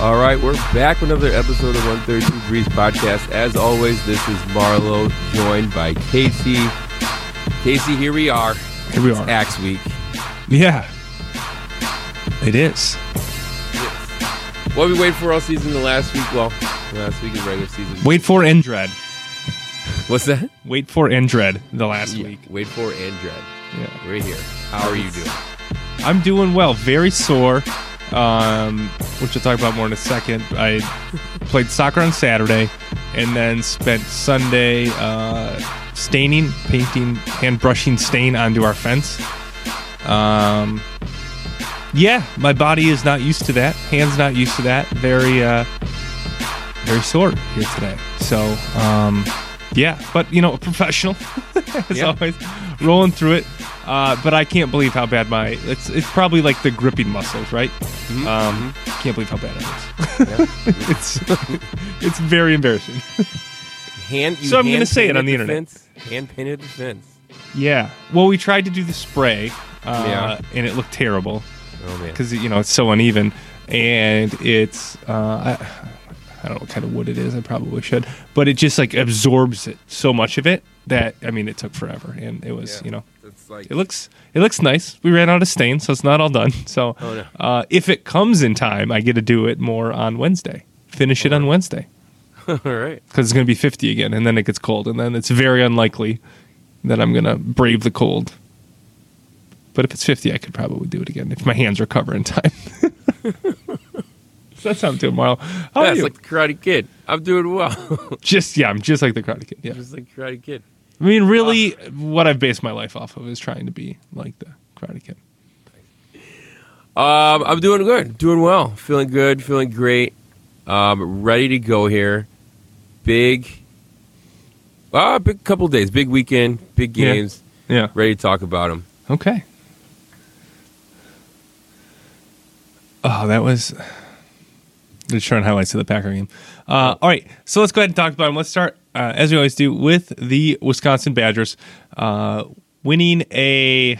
All right, we're back with another episode of 132 Breeze Podcast. As always, this is Marlo, joined by Casey. Casey, here we are. Here we It's are. Axe Week. Yeah. It is. What we wait for all season the last week? Well, the last week is regular season. Wait for Endred. What's that? Wait for Endred the last Yeah, week. Wait for Andred. Yeah. Right here. How are you doing? I'm doing well. Very sore, um, which I'll talk about more in a second. I played soccer on Saturday and then spent Sunday uh, staining, painting, hand brushing stain onto our fence. Um, yeah, my body is not used to that. Hands not used to that. Very, uh, very sore here today. So, um, yeah, but you know, a professional as Yeah. always, rolling through it. Uh, but I can't believe how bad my it's it's probably like the gripping muscles, right? Mm-hmm. Um, can't believe how bad it is. it's it's very embarrassing. Hand. So I'm gonna say it on painted the internet. Fence? Hand painted the fence. yeah. Well, we tried to do the spray, uh, Yeah. and it looked terrible Oh man. because you know it's so uneven, and it's uh, I, I don't know what kind of wood it is. I probably should, but it just like absorbs it so much of it that I mean it took forever, and it was Yeah. you know like It looks it looks nice. We ran out of stain, so it's not all done. So Oh, no. uh, if it comes in time, I get to do it more on Wednesday. Finish it on Wednesday all right. because it's going to be 50 again, and then it gets cold, and then it's very unlikely that I'm going to brave the cold. But if it's 50, I could probably do it again if my hands recover in time. That's how I'm doing. How are That's like the Karate Kid. I'm doing well. just yeah, I'm just like the Karate Kid. Yeah, Just like Karate Kid. I mean, really, what I've based my life off of is trying to be like the Karate Kid. Um, I'm doing good, doing well, feeling good, feeling great. Um, ready to go here. Big, ah, big couple days, big weekend, big games. Yeah. Ready to talk about them. Okay. Oh, that was just showing highlights of the Packer game. Uh, all right, so let's go ahead and talk about them. Let's start, uh, as we always do, with the Wisconsin Badgers uh, winning a.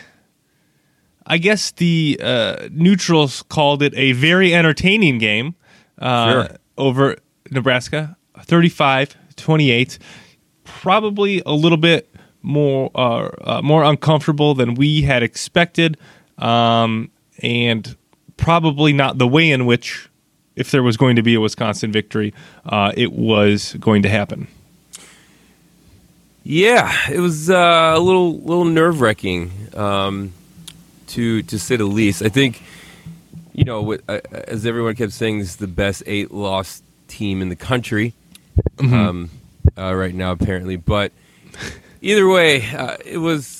I guess the uh, neutrals called it a very entertaining game uh, Sure. over Nebraska, 35 28. Probably a little bit more uh, uh, more uncomfortable than we had expected, um, and probably not the way in which, if there was going to be a Wisconsin victory, uh, it was going to happen. Yeah, it was uh, a little little nerve wracking, um, to to say the least. I think, you know, with, uh, as everyone kept saying, this is the best eight loss team in the country um, uh, right now, apparently. But either way, uh, it was.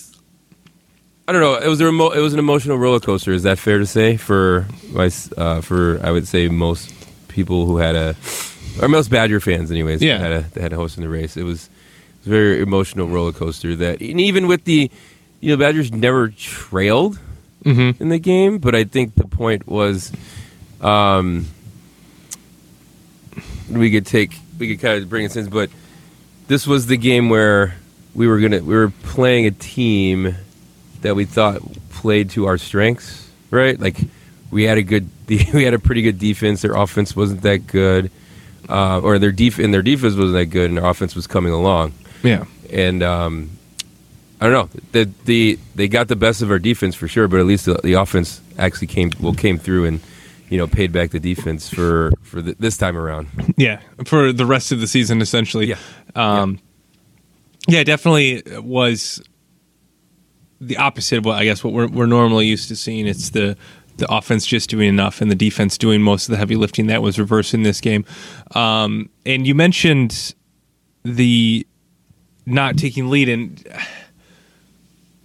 I don't know. It was a remo- it was an emotional roller coaster. Is that fair to say for my uh, for I would say most people who had a or most Badger fans, anyways, Yeah. had a that had a host in the race. It was it was a very emotional roller coaster. That and even with the you know Badgers never trailed Mm-hmm. in the game, but I think the point was, um, we could take we could kind of bring it in, but this was the game where we were gonna we were playing a team that we thought played to our strengths, right? Like we had a good we had a pretty good defense. Their offense wasn't that good, uh, or their def and their defense wasn't that good, and their offense was coming along Yeah. and um, I don't know. The, the they got the best of our defense for sure, but at least the, the offense actually came well came through and you know paid back the defense for for the, this time around. Yeah, for the rest of the season, essentially. Yeah. Um, yeah. definitely was the opposite of what I guess what we're we're normally used to seeing. It's the the offense just doing enough and the defense doing most of the heavy lifting. That was reversed in this game. Um, and you mentioned the not taking lead, and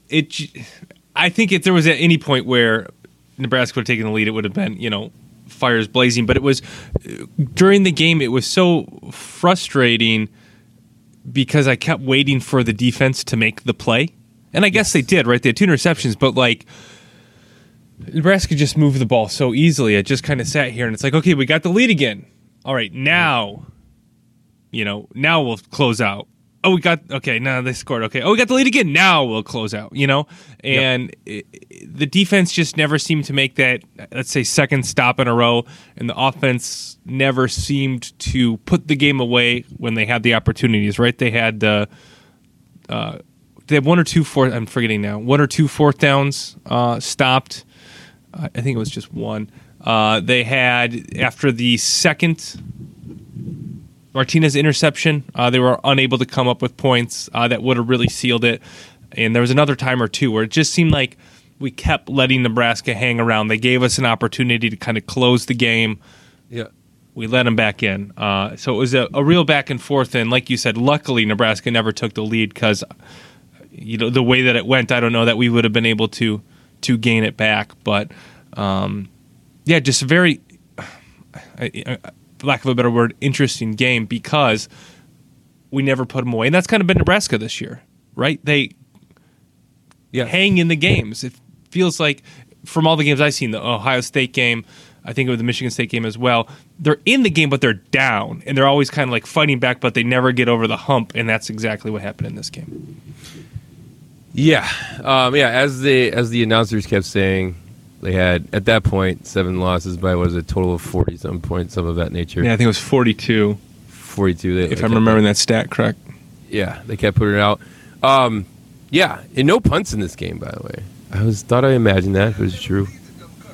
it I think if there was at any point where Nebraska would have taken the lead, it would have been you know fires blazing. But it was during the game. It was so frustrating because I kept waiting for the defense to make the play, and I guess they did. Right, they had two interceptions, but like. Nebraska just moved the ball so easily. I just kind of sat here and it's like, okay, we got the lead again. All right, now, you know, now we'll close out. Oh, we got okay. Now they scored. Okay, oh, we got the lead again. Now we'll close out. You know, and it, the defense just never seemed to make that let's say second stop in a row, and the offense never seemed to put the game away when they had the opportunities. Right? They had the. Uh, they had one or two fourth. I'm forgetting now. One or two fourth downs uh, stopped. I think it was just one. Uh, they had after the second Martinez interception, uh, they were unable to come up with points uh, that would have really sealed it. And there was another time or two where it just seemed like we kept letting Nebraska hang around. They gave us an opportunity to kind of close the game. Yeah. We let them back in. Uh, so it was a, a, real back and forth. And like you said, luckily Nebraska never took the lead because you know the way that it went. I don't know that we would have been able to to gain it back. But um, yeah, just very, lack of a better word, interesting game because we never put them away, and that's kind of been Nebraska this year, right? They yeah. hang in the games. It feels like from all the games I've seen, the Ohio State game, I think it was the Michigan State game as well. They're in the game, but they're down, and they're always kind of like fighting back, but they never get over the hump, and that's exactly what happened in this game. Yeah, um, yeah. As the as the announcers kept saying, they had at that point seven losses by was a total of forty some points, some of that nature. Yeah, I think it was forty-two. Forty-two. They, if they I'm remembering that stat correct. Yeah, they kept putting it out. Um, yeah, and no punts in this game, by the way. I was thought I imagined that, but it's true.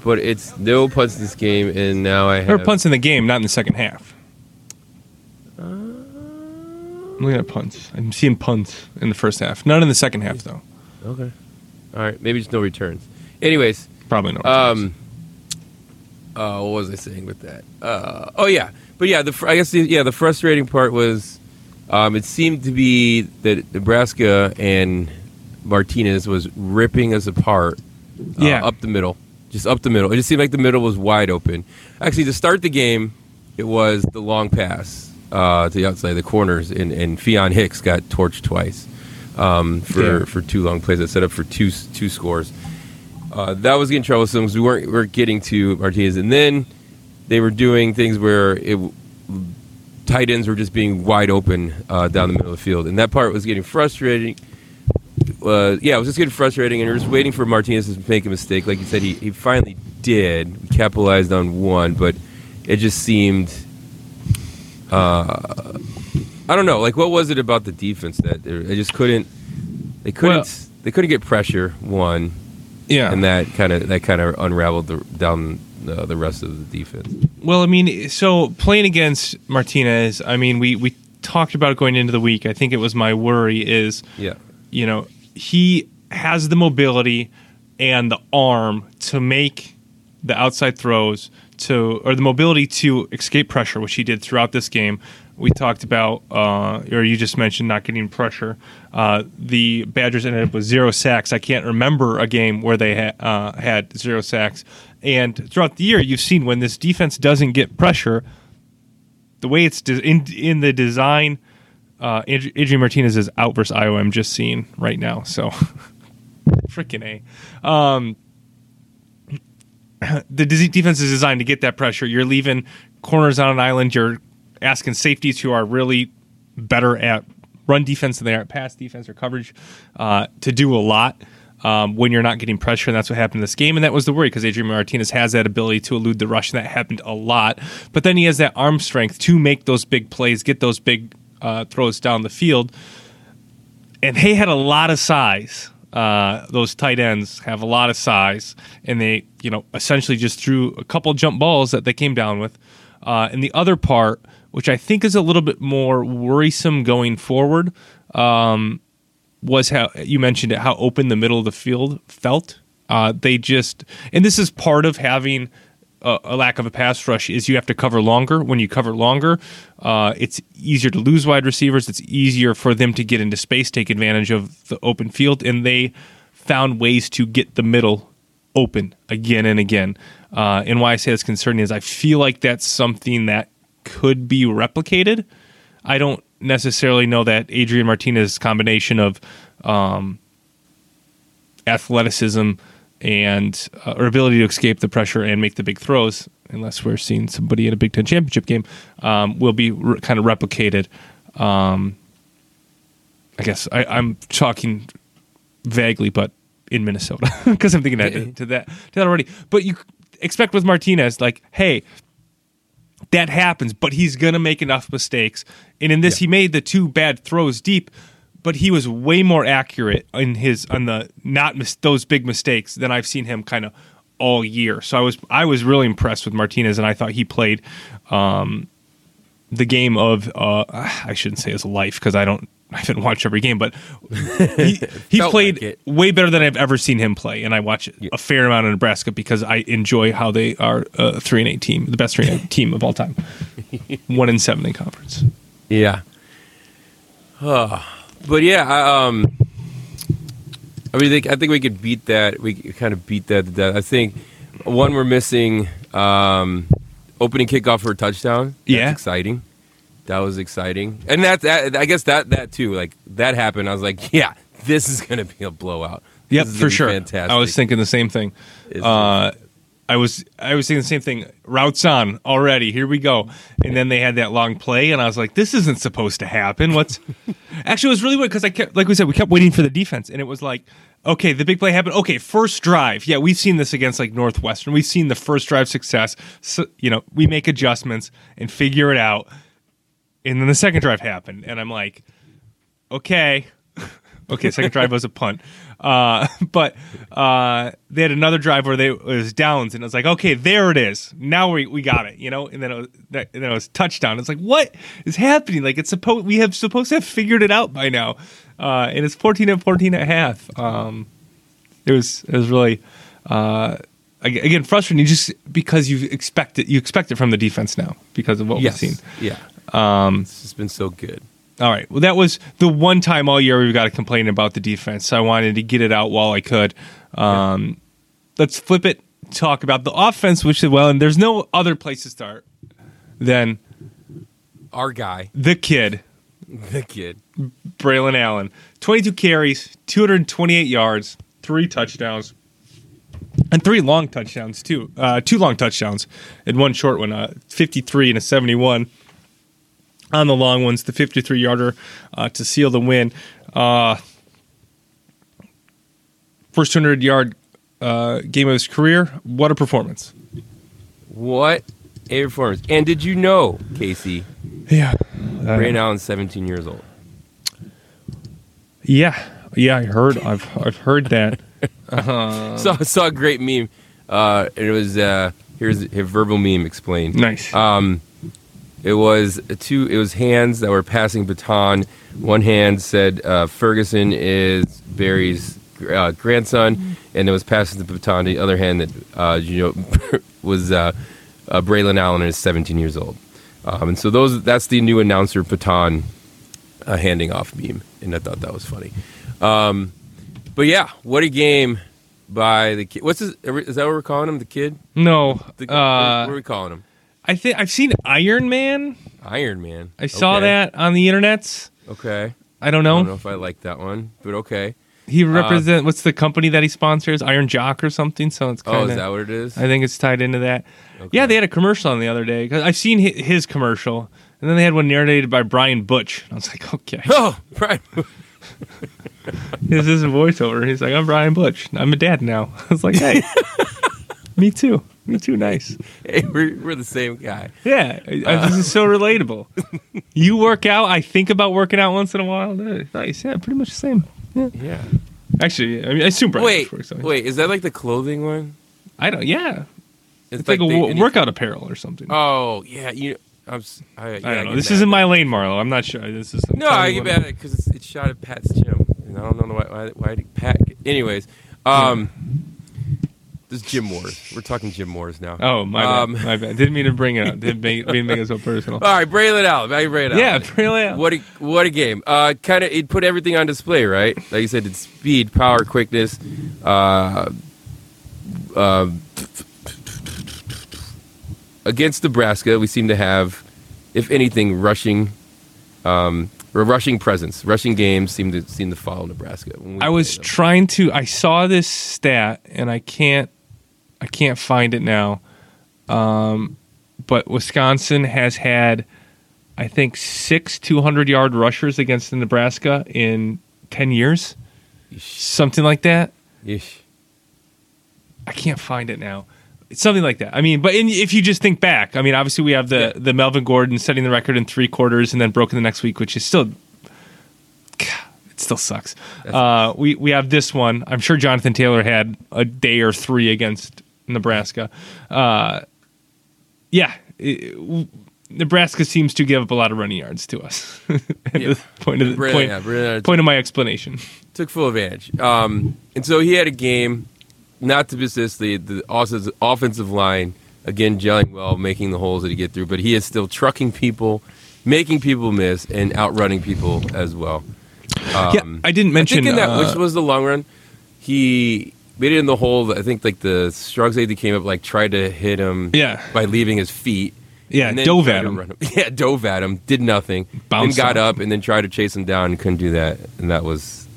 But it's no punts in this game, and now I have. There were punts in the game, not in the second half. Uh, I'm looking at punts. I'm seeing punts in the first half, not in the second half, though. Okay. All right, maybe just no returns. Anyways, Probably not. Um, uh, what was I saying with that? Uh, oh yeah, but yeah, the I guess the, yeah the frustrating part was um, it seemed to be that Nebraska and Martinez was ripping us apart. Uh, yeah, up the middle, just up the middle. It just seemed like the middle was wide open. Actually, to start the game, it was the long pass uh, to the outside, the corners, and, and Faion Hicks got torched twice um, for yeah. for two long plays that set up for two two scores. Uh, that was getting troublesome because we weren't, we weren't getting to Martinez. And then they were doing things where it, tight ends were just being wide open uh, down the middle of the field. And that part was getting frustrating. Uh, yeah, it was just getting frustrating, and we are just waiting for Martinez to make a mistake. Like you said, he, he finally did. We capitalized on one, but it just seemed. Uh, I don't know. Like, what was it about the defense that they just couldn't? They couldn't. Well, they couldn't get pressure. One, yeah, and that kind of that kind of unraveled the, down uh, the rest of the defense. Well, I mean, so playing against Martinez, I mean, we we talked about going into the week. I think it was my worry is, yeah, you know, he has the mobility and the arm to make the outside throws to or the mobility to escape pressure, which he did throughout this game we talked about, uh, or you just mentioned not getting pressure. Uh, the Badgers ended up with zero sacks. I can't remember a game where they ha- uh, had zero sacks. And throughout the year, you've seen when this defense doesn't get pressure, the way it's de- in in the design. Uh, Adrian Martinez is out versus Iowa. I'm just seeing right now. So, freaking a. Um, the defense is designed to get that pressure. You're leaving corners on an island. You're asking safeties who are really better at run defense than they are at pass defense or coverage uh, to do a lot. Um, when you're not getting pressure, and that's what happened in this game, and that was the worry because Adrian Martinez has that ability to elude the rush, and that happened a lot. But then he has that arm strength to make those big plays, get those big uh, throws down the field. And Haye had a lot of size. Uh, those tight ends have a lot of size, and they, you know, essentially just threw a couple jump balls that they came down with. Uh, and the other part which I think is a little bit more worrisome going forward, um, was how you mentioned it, how open the middle of the field felt. Uh, they just, and this is part of having a, a, lack of a pass rush is you have to cover longer. When you cover longer, uh, it's easier to lose wide receivers. It's easier for them to get into space, take advantage of the open field, and they found ways to get the middle open again and again. Uh, and why I say that's concerning is I feel like that's something that could be replicated. I don't necessarily know that Adrian Martinez's combination of um, athleticism and uh, or ability to escape the pressure and make the big throws, unless we're seeing somebody in a Big Ten championship game, um, will be re- kind of replicated. Um, I guess I, I'm talking vaguely, but in Minnesota because I'm thinking that to, to that to that already. But you expect with Martinez, like, hey, that happens, but he's gonna make enough mistakes. And in this, Yeah. he made the two bad throws deep, but he was way more accurate in his on the not mis- those big mistakes than I've seen him kind of all year. So I was I was really impressed with Martinez, and I thought he played um, the game of uh, I shouldn't say his life because I don't I haven't watched every game, but he, he played like way better than I've ever seen him play, and I watch a fair amount of Nebraska because I enjoy how they are a three and eight team, the best three and eight team of all time, one and seven in conference. Yeah. Oh, but yeah, I, um, I mean, think, I think we could beat that. We could kind of beat that to death. I think one we're missing um, opening kickoff for a touchdown. That's Yeah. exciting. That was exciting, and that, that I guess that that too. Like that happened. I was like, yeah, this is gonna be a blowout. Yep, is for sure. Fantastic. I was thinking the same thing. Uh, I was I was thinking the same thing. Routes on already. Here we go. And then they had that long play, and I was like, "This isn't supposed to happen." What's actually it was really weird because I kept, like we said, we kept waiting for the defense, and it was like, okay, the big play happened. Okay, first drive. Yeah, we've seen this against like Northwestern. We've seen the first drive success. So you know, we make adjustments and figure it out, and then the second drive happened, and I'm like, okay. Okay, second drive was a punt, uh, but uh, they had another drive where they it was downs, and it was like, okay, there it is. Now we, we got it, you know. And then it was, that, and then it was touchdown. It's like, what is happening? Like it's supposed we have supposed to have figured it out by now, uh, and it's fourteen and fourteen and a half. Um, it was it was really uh, again frustrating. Just because you expect it, you expect it from the defense now because of what yes. we've seen. Yeah. Um, it's just been so good. All right. Well, that was the one time all year we've got to complain about the defense. So I wanted to get it out while I could. Um, Let's flip it. Talk about the offense, which did well, and there's no other place to start than Our guy, the kid, the kid. Braylon Allen. 22 carries, 228 yards, three touchdowns, and three long touchdowns too. Uh, two long touchdowns and one short one. Uh, 53 and a 71. On the long ones, the 53 yarder uh, to seal the win. Uh, first 200 yard uh, game of his career. What a performance! What a performance! And did you know, Casey, Yeah, Braylon Allen's 17 years old? yeah, yeah. I heard. I've I've heard that. saw saw a great meme. Uh, it was uh, here's a verbal meme explained. Nice. Um, it was two. It was hands that were passing baton. One hand said uh, Ferguson is Barry's uh, grandson, and it was passing the baton. The other hand that uh, you know was uh, uh, Braylon Allen is 17 years old. Um, and so those that's the new announcer baton uh, handing off meme, and I thought that was funny. Um, but yeah, what a game by the kid. What's his? Is that what we're calling him? The kid? no, The, uh, what are we calling him? I think I've seen Iron Man. Iron Man. I saw Okay. that on the internet. Okay. I don't know. I don't know if I like that one, but okay. He um, represent what's the company that he sponsors? Iron Jock or something. So it's kind Oh, is that what it is? I think it's tied into that. Okay. Yeah, they had a commercial on the other day. 'Cause I've seen hi- his commercial, and then they had one narrated by Brian Butch. I was like, okay, Oh, Brian. this is a voiceover. He's like, I'm Brian Butch. I'm a dad now. I was like, hey, me too. Me too. Nice. hey, we're, we're the same guy. Yeah, I- this is so relatable. you work out. I think about working out once in a while. Uh, Nice. Yeah, pretty much the same. Yeah. Actually, I mean, I assume Brian Wait, works out. wait. Is that like the clothing one? I don't. Yeah, It's, it's like, wo- and workout apparel or something. Oh, yeah. You. I'm. I, yeah, I don't know. This isn't my lane, Marlo. I'm not sure. This is No, I get mad at it because it's, it's shot at Pat's gym, and I don't know why. Why, why did Pat? Anyways, um, this is Jim Wars. We're talking Jim Wars now. Oh my bad. Um, my bad. Didn't mean to bring it up. Didn't make, didn't make it so personal. All right, Braylon Allen. Back to Braylon yeah, Allen. really. What a what a game! Uh, kind of it put everything on display, right? Like you said, it's speed, power, quickness. Uh, uh, against Nebraska, we seem to have, if anything, rushing, um, or rushing presence. Rushing games seem to seem to follow Nebraska. I was trying to. I saw this stat, and I can't. I can't find it now. Um, but Wisconsin has had, I think six 200 yard rushers against Nebraska in 10 years, something like that. Yeesh. I can't find it now. It's something like that. I mean, but in, if you just think back, I mean, obviously we have the Yeah. the Melvin Gordon setting the record in three quarters and then broken the next week, which is still it still sucks. Uh, we we have this one. I'm sure Jonathan Taylor had a day or three against Nebraska. Uh, yeah, it- Nebraska seems to give up a lot of running yards to us. Yeah. point of the Brilliant, point, yeah, brilliant. point of my explanation. took full advantage. Um, and so he had a game, not to miss the the offensive, line again gelling well, making the holes that he get through, but he is still trucking people, making people miss, and outrunning people as well. yeah, I didn't mention I that, uh, which was the long run, he made it in the hole. I think like the Strug safety came up, like tried to hit him, Yeah. by leaving his feet. Yeah, dove at to him. Yeah, dove at him, did nothing, Bounced then got up and then tried to chase him down and couldn't do that, and that was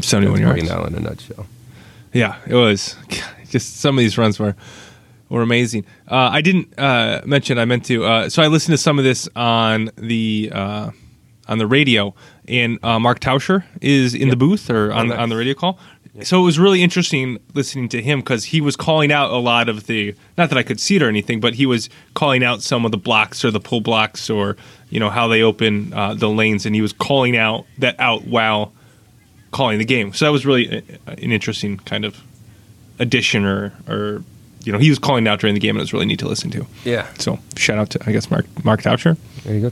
71 Marty yards. Nile in a nutshell. Yeah, it was just some of these runs were were amazing. Uh, I didn't uh, mention I meant to. Uh, so I listened to some of this on the uh, on the radio, and uh, Mark Tauscher is in the booth or on the, nice. on the radio call. So it was really interesting listening to him because he was calling out a lot of the not that I could see it or anything, but he was calling out some of the blocks or the pull blocks or you know how they open uh, the lanes, and he was calling out that out while calling the game. So that was really a, an interesting kind of addition or or you know he was calling out during the game and it was really neat to listen to. Yeah, So shout out to I guess Mark Mark Tauscher. there you go.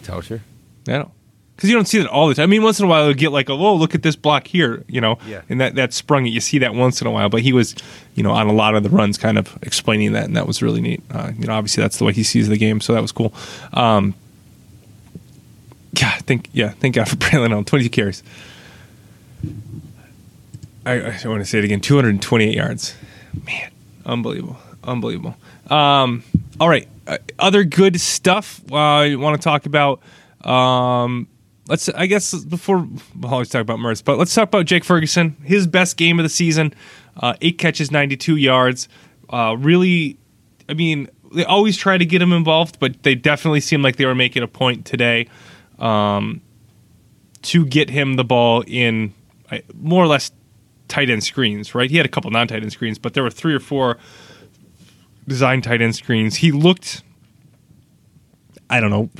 I know. Because you don't see that all the time. I mean, once in a while, you'll get like, a, oh, look at this block here, you know, Yeah. and that, that sprung it. You see that once in a while, but he was, you know, on a lot of the runs kind of explaining that, and that was really neat. Uh, you know, obviously that's the way he sees the game, so that was cool. Um, yeah, thank, yeah, thank God for Braylon Allen, 22 carries. I, I want to say it again 228 yards. Man, unbelievable. Unbelievable. Um, all right. Uh, other good stuff uh, I want to talk about. Um, let's, I guess, before we'll always talk about Mertz, but let's talk about Jake Ferguson. His best game of the season uh, eight catches, 92 yards. Uh, really, I mean, they always try to get him involved, but they definitely seemed like they were making a point today um, to get him the ball in uh, more or less tight end screens, right? He had a couple non tight end screens, but there were three or four design tight end screens. He looked, I don't know,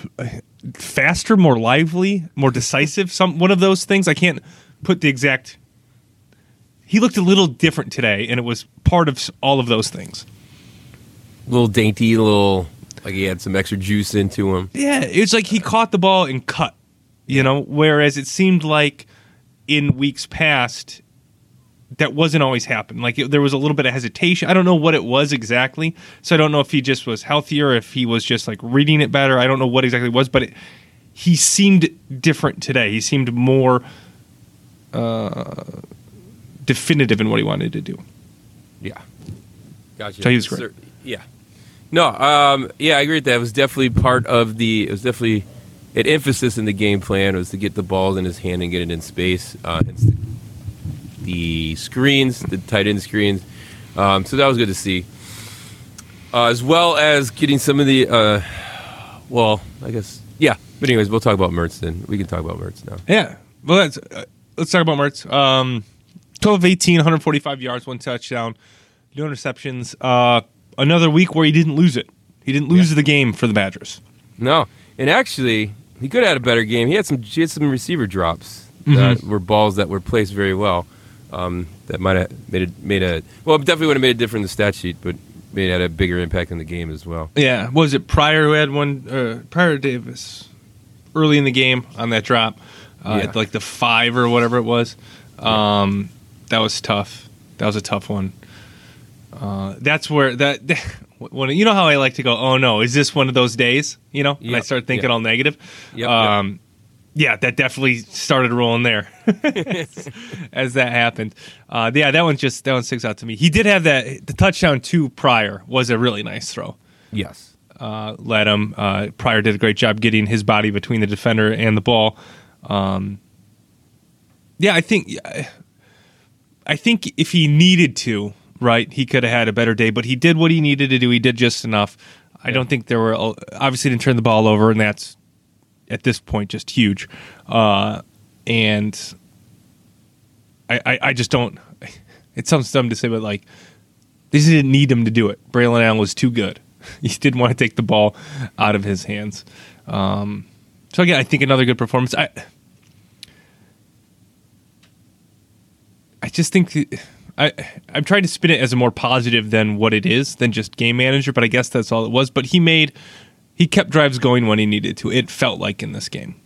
faster, more lively, more decisive. Some one of those things. I can't put the exact. He looked a little different today, and it was part of all of those things. A little dainty, a little like he had some extra juice into him. Yeah, it's like he caught the ball and cut, you know, whereas it seemed like in weeks past that wasn't always happen. Like it, there was a little bit of hesitation. I don't know what it was exactly. So I don't know if he just was healthier, if he was just like reading it better. I don't know what exactly it was, but it, he seemed different today. He seemed more uh, definitive in what he wanted to do. Yeah, gotcha. So he was great. Yeah, no, um, yeah, I agree with that. It was definitely part of the. It was definitely an emphasis in the game plan was to get the ball in his hand and get it in space. Uh, the, screens, the tight end screens. Um, so that was good to see, uh, as well as getting some of the. Uh, well, I guess yeah. But anyways, we'll talk about Mertz then. We can talk about Mertz now. Yeah. Well, let's uh, let's talk about Mertz. Um, 12 of 18, 145 yards, one touchdown, no interceptions. Uh, another week where he didn't lose it. He didn't lose the game for the Badgers. No, and actually, he could have had a better game. He had some, he had some receiver drops Mm-hmm. that were balls that were placed very well. Um, that might have made a made a well, definitely would have made a difference in the stat sheet, but made had a bigger impact in the game as well. Yeah. Was it Pryor who had one? Uh, Pryor Davis early in the game on that drop, uh, Yeah. at like the five or whatever it was. Um, That was tough. That was a tough one. Uh, that's where that. When you know how I like to go, oh no, is this one of those days? You know, and I start thinking yep. all negative. Yep, um, yeah, that definitely started rolling there as that happened. Uh, yeah, that one just that one sticks out to me. He did have that the touchdown to Pryor was a really nice throw. Yes. Uh, led him. Uh, Pryor did a great job getting his body between the defender and the ball. Um, yeah, I think I think if he needed to, right, he could have had a better day. But he did what he needed to do. He did just enough. I don't think there were obviously didn't turn the ball over, and that's at this point just huge, uh, and I, I I just don't. It sounds dumb to say, but like they didn't need him to do it. Braylon Allen was too good. He didn't want to take the ball out of his hands. Um, so again, I think another good performance. I I just think I I'm trying to spin it as a more positive than what it is than just game manager, but I guess that's all it was. But he made he kept drives going when he needed to. It felt like in this game.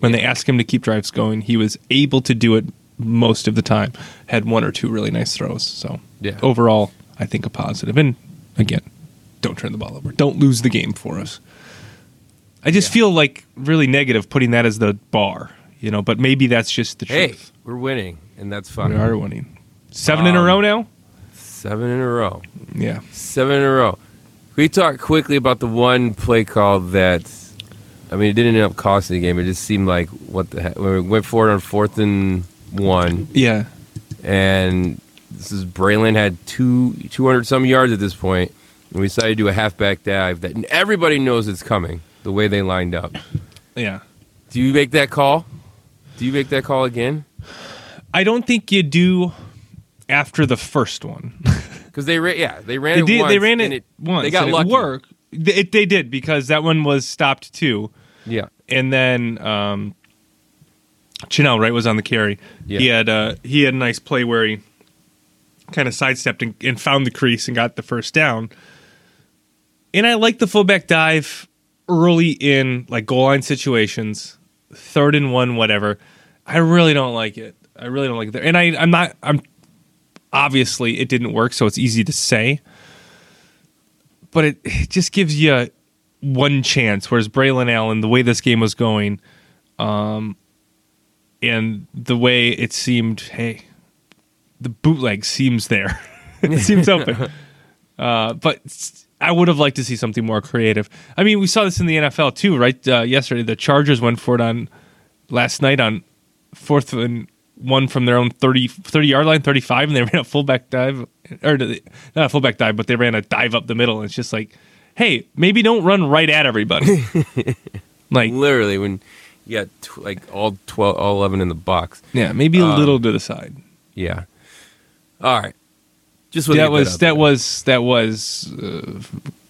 When they asked him to keep drives going, he was able to do it most of the time. Had one or two really nice throws. So Yeah. overall, I think a positive. And again, don't turn the ball over. Don't lose the game for us. I just feel like really negative putting that as the bar, you know. But maybe that's just the Hey, truth. we're winning, and that's fine. we are winning. Seven in a Um, row now. Seven in a row. Yeah. Seven in a row. We talk quickly about the one play call that, I mean, it didn't end up costing the game. It just seemed like, what the heck? When we went for it on fourth and one, Yeah. and this is Braylon had two 200 some yards at this point, and we decided to do a halfback dive that everybody knows it's coming, the way they lined up. Yeah. Do you make that call? Do you make that call again? I don't think you do after the first one. Because they ran, yeah, they ran they it did. once. they ran and it, once. They got lucky. It worked. They, it, they did because that one was stopped too, Yeah, and then um, Chenal right was on the carry. Yeah. He had uh, he had a nice play where he kind of sidestepped and, and found the crease and got the first down. And I like the fullback dive early in like goal line situations, third and one, whatever. I really don't like it. I really don't like it there. And I, I'm not. I'm obviously it didn't work, so it's easy to say. But it, it just gives you one chance. Whereas Braylon Allen, the way this game was going, um, and the way it seemed, hey, the bootleg seems there. it seems open. Uh, but I would have liked to see something more creative. I mean, we saw this in the NFL too, right? Uh, yesterday, the Chargers went for it on last night on fourth and one from their own 30, 30 yard line, 35, and they ran a fullback dive, or not a fullback dive, but they ran a dive up the middle. And it's just like, hey, maybe don't run right at everybody. like, literally when you got tw- like all 12, all 11 in the box. yeah, maybe a Um, little to the side. Yeah. All right. Just That was out that was that was uh,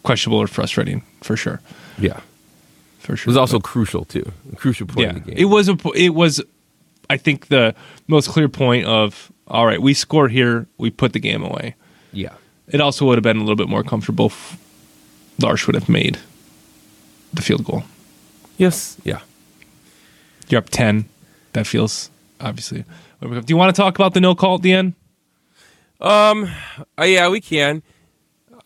questionable or frustrating for sure. yeah. For sure. It was also crucial too. A crucial point yeah, of the game. it was a it was. I think the most clear point of all right, we score here, we put the game away. yeah. It also would have been a little bit more comfortable. If Larsh would have made the field goal. Yes. Yeah. You're up ten. That feels obviously. Do you want to talk about the no call at the end? Uh, yeah, we can.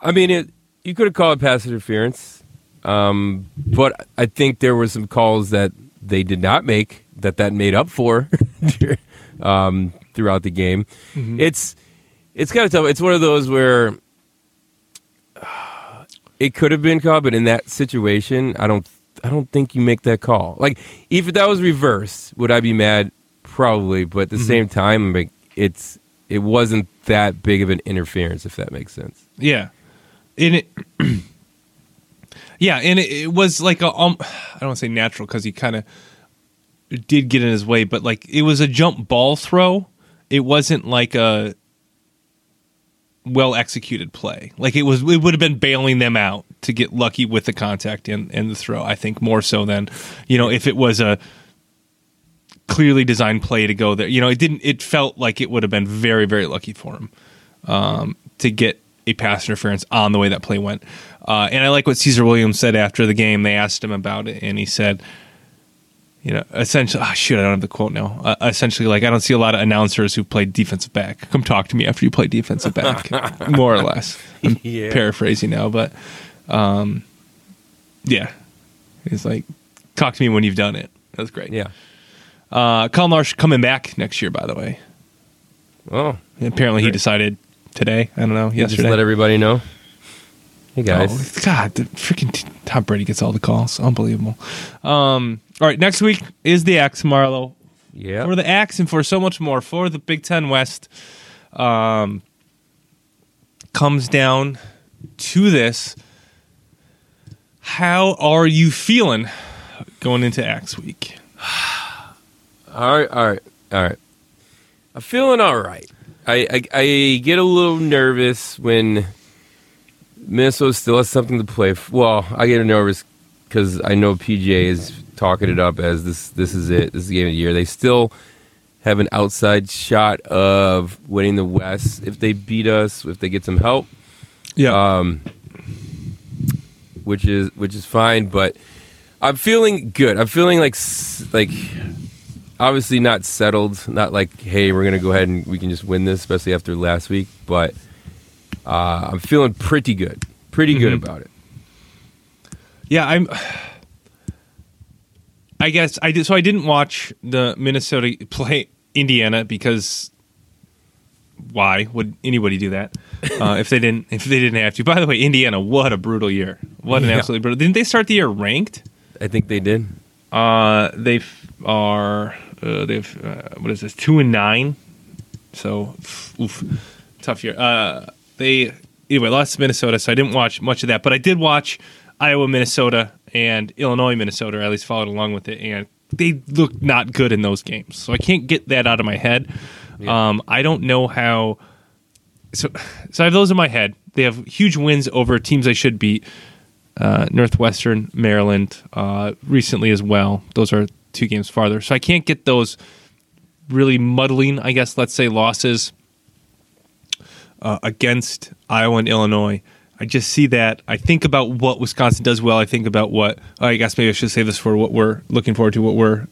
I mean, it. You could have called it pass interference, um, but I think there were some calls that they did not make that that made up for um, throughout the game. It's it's kind of tough. It's one of those where uh, it could have been called, but in that situation, I don't. I don't think you make that call. Like, if that was reversed, would I be mad? Probably, but at the same time, like, it's it wasn't that big of an interference, if that makes sense. Yeah, and it, yeah, and it, it was like a um, I don't want to say natural because he kind of did get in his way, but like it was a jump ball throw. It wasn't like a well executed play. Like it was, it would have been bailing them out to get lucky with the contact and and the throw. I think more so than you know if it was a clearly designed play to go there. You know, it didn't. It felt like it would have been very very lucky for him um, to get a pass interference on the way that play went. Uh, and I like what Caesar Williams said after the game. They asked him about it, and he said, you know, essentially, oh, shoot, I don't have the quote now. Uh, essentially, like, I don't see a lot of announcers who play defensive back. Come talk to me after you play defensive back, more or less. I'm Yeah. paraphrasing now, but um, yeah. He's like, talk to me when you've done it. That's great. Yeah. Uh, Collin Larsh coming back next year, by the way. Oh, Apparently, he decided today. I don't know. Yesterday. just let everybody know. Hey guys. Oh, God, the freaking t- Tom Brady gets all the calls. Unbelievable. Um, all right, next week is the Axe, Marlowe. yeah. For the Axe and for so much more, for the Big Ten West, um, comes down to this. How are you feeling going into Axe Week. All right, all right, all right. I'm feeling all right. I, I, I get a little nervous when Minnesota still has something to play. For. Well, I get nervous because I know P.J. is talking it up as this this is it. This is the game of the year. They still have an outside shot of winning the West if they beat us, if they get some help. Yeah. Um, which is which is fine, but I'm feeling good. I'm feeling like like obviously not settled. Not like hey, we're gonna go ahead and we can just win this, especially after last week. But uh, I'm feeling pretty good, pretty good Mhm. about it. Yeah, I'm. I guess I did. So I didn't watch the Minnesota play Indiana because why would anybody do that uh, if they didn't if they didn't have to? By the way, Indiana, what a brutal year! What an Yeah. absolutely brutal. Didn't they start the year ranked? I think they did. Uh, they f- are uh, they've uh, what is this two and nine, so oof, tough year. Uh, they anyway lost to Minnesota, so I didn't watch much of that, but I did watch Iowa, Minnesota, and Illinois, Minnesota. Or at least followed along with it, and they looked not good in those games. So I can't get that out of my head. Yeah. Um, I don't know how. So, so I have those in my head. They have huge wins over teams they should beat uh, Northwestern, Maryland, uh, recently as well. Those are two games farther. So I can't get those really muddling, I guess, let's say, losses uh, against Iowa and Illinois. I just see that. I think about what Wisconsin does well. I think about what, I guess maybe I should say this for what we're looking forward to, what we're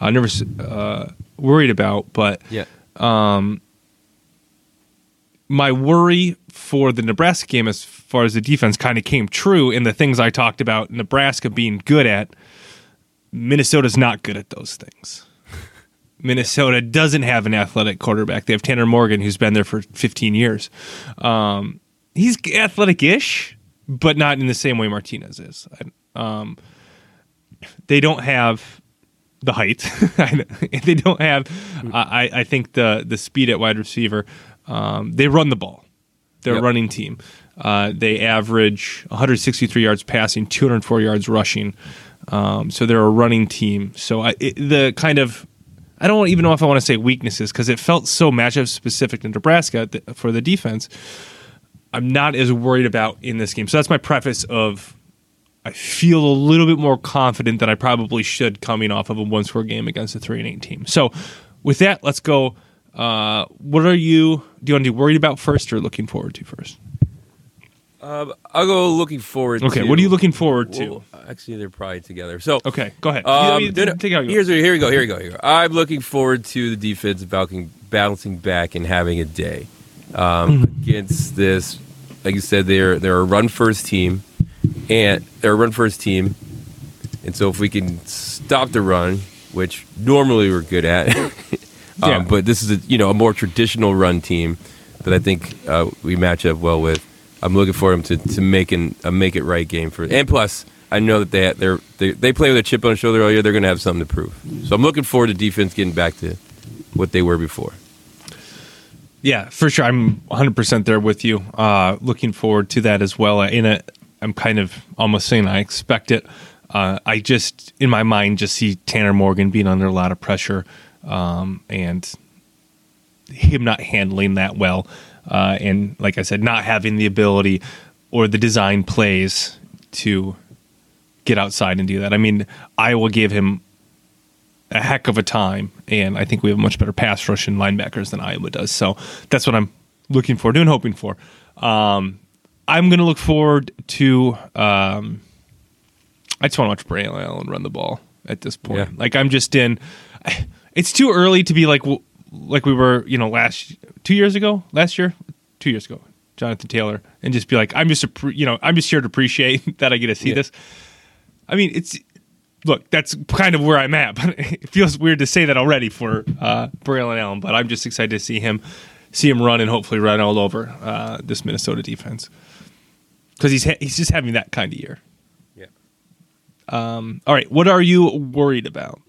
uh, nervous, uh, worried about. But Yeah. my worry for the Nebraska game, as far as the defense, kind of came true in the things I talked about Nebraska being good at. Minnesota's not good at those things. Minnesota doesn't have an athletic quarterback. They have Tanner Morgan, who's been there for 15 years. Um, he's athletic-ish, but not in the same way Martinez is. Um, they don't have the height. they don't have. I, I think the the speed at wide receiver. Um, they run the ball. They're Yep. a running team. Uh, they average 163 yards passing, 204 yards rushing. Um, so they're a running team. So I, it, the kind of I don't even know if I want to say weaknesses because it felt so matchup specific to Nebraska for the defense. I'm not as worried about in this game. So that's my preface of I feel a little bit more confident than I probably should coming off of a one score game against a three and eight team. So with that, let's go. Uh, what are you do you want to be worried about first or looking forward to first? Um, I'll go looking forward. Okay, to, what are you looking forward to? Well, actually, they're probably together. So Okay, go ahead. Um, You- you- take out. here's here we go. Here we go. Here we go. I'm looking forward to the defense bouncing, bouncing back and having a day um, Mm-hmm. against this. Like you said, they're they're a run first team, and they're a run first team. And so if we can stop the run, which normally we're good at, um, Yeah. but this is a you know a more traditional run team that I think uh, we match up well with. I'm looking for them to to make an, a make it right game for. And plus, I know that they they're, they they play with a chip on their shoulder all year. They're going to have something to prove. So I'm looking forward to defense getting back to what they were before. Yeah, for sure. I'm 100% there with you. Uh, looking forward to that as well. In a, I'm kind of almost saying I expect it. Uh, I just, in my mind, just see Tanner Morgan being under a lot of pressure um, and him not handling that well. Uh, and like I said, not having the ability or the design plays to get outside and do that. I mean, Iowa gave him a heck of a time, and I think we have much better pass rush and linebackers than Iowa does. So that's what I'm looking forward to and hoping for. Um, I'm going to look forward to. Um, I just want to watch Braylon Allen run the ball at this point. Yeah. Like I'm just in. It's too early to be like w- like we were, you know, last two years ago, last year, two years ago, Jonathan Taylor, and just be like, I'm just, you know, I'm just here to appreciate that I get to see Yeah. this. I mean, it's look, that's kind of where I'm at, but it feels weird to say that already for uh, Braylon Allen. But I'm just excited to see him, see him run and hopefully run all over uh, this Minnesota defense because he's ha- he's just having that kind of year. Yeah. Um, all right, what are you worried about?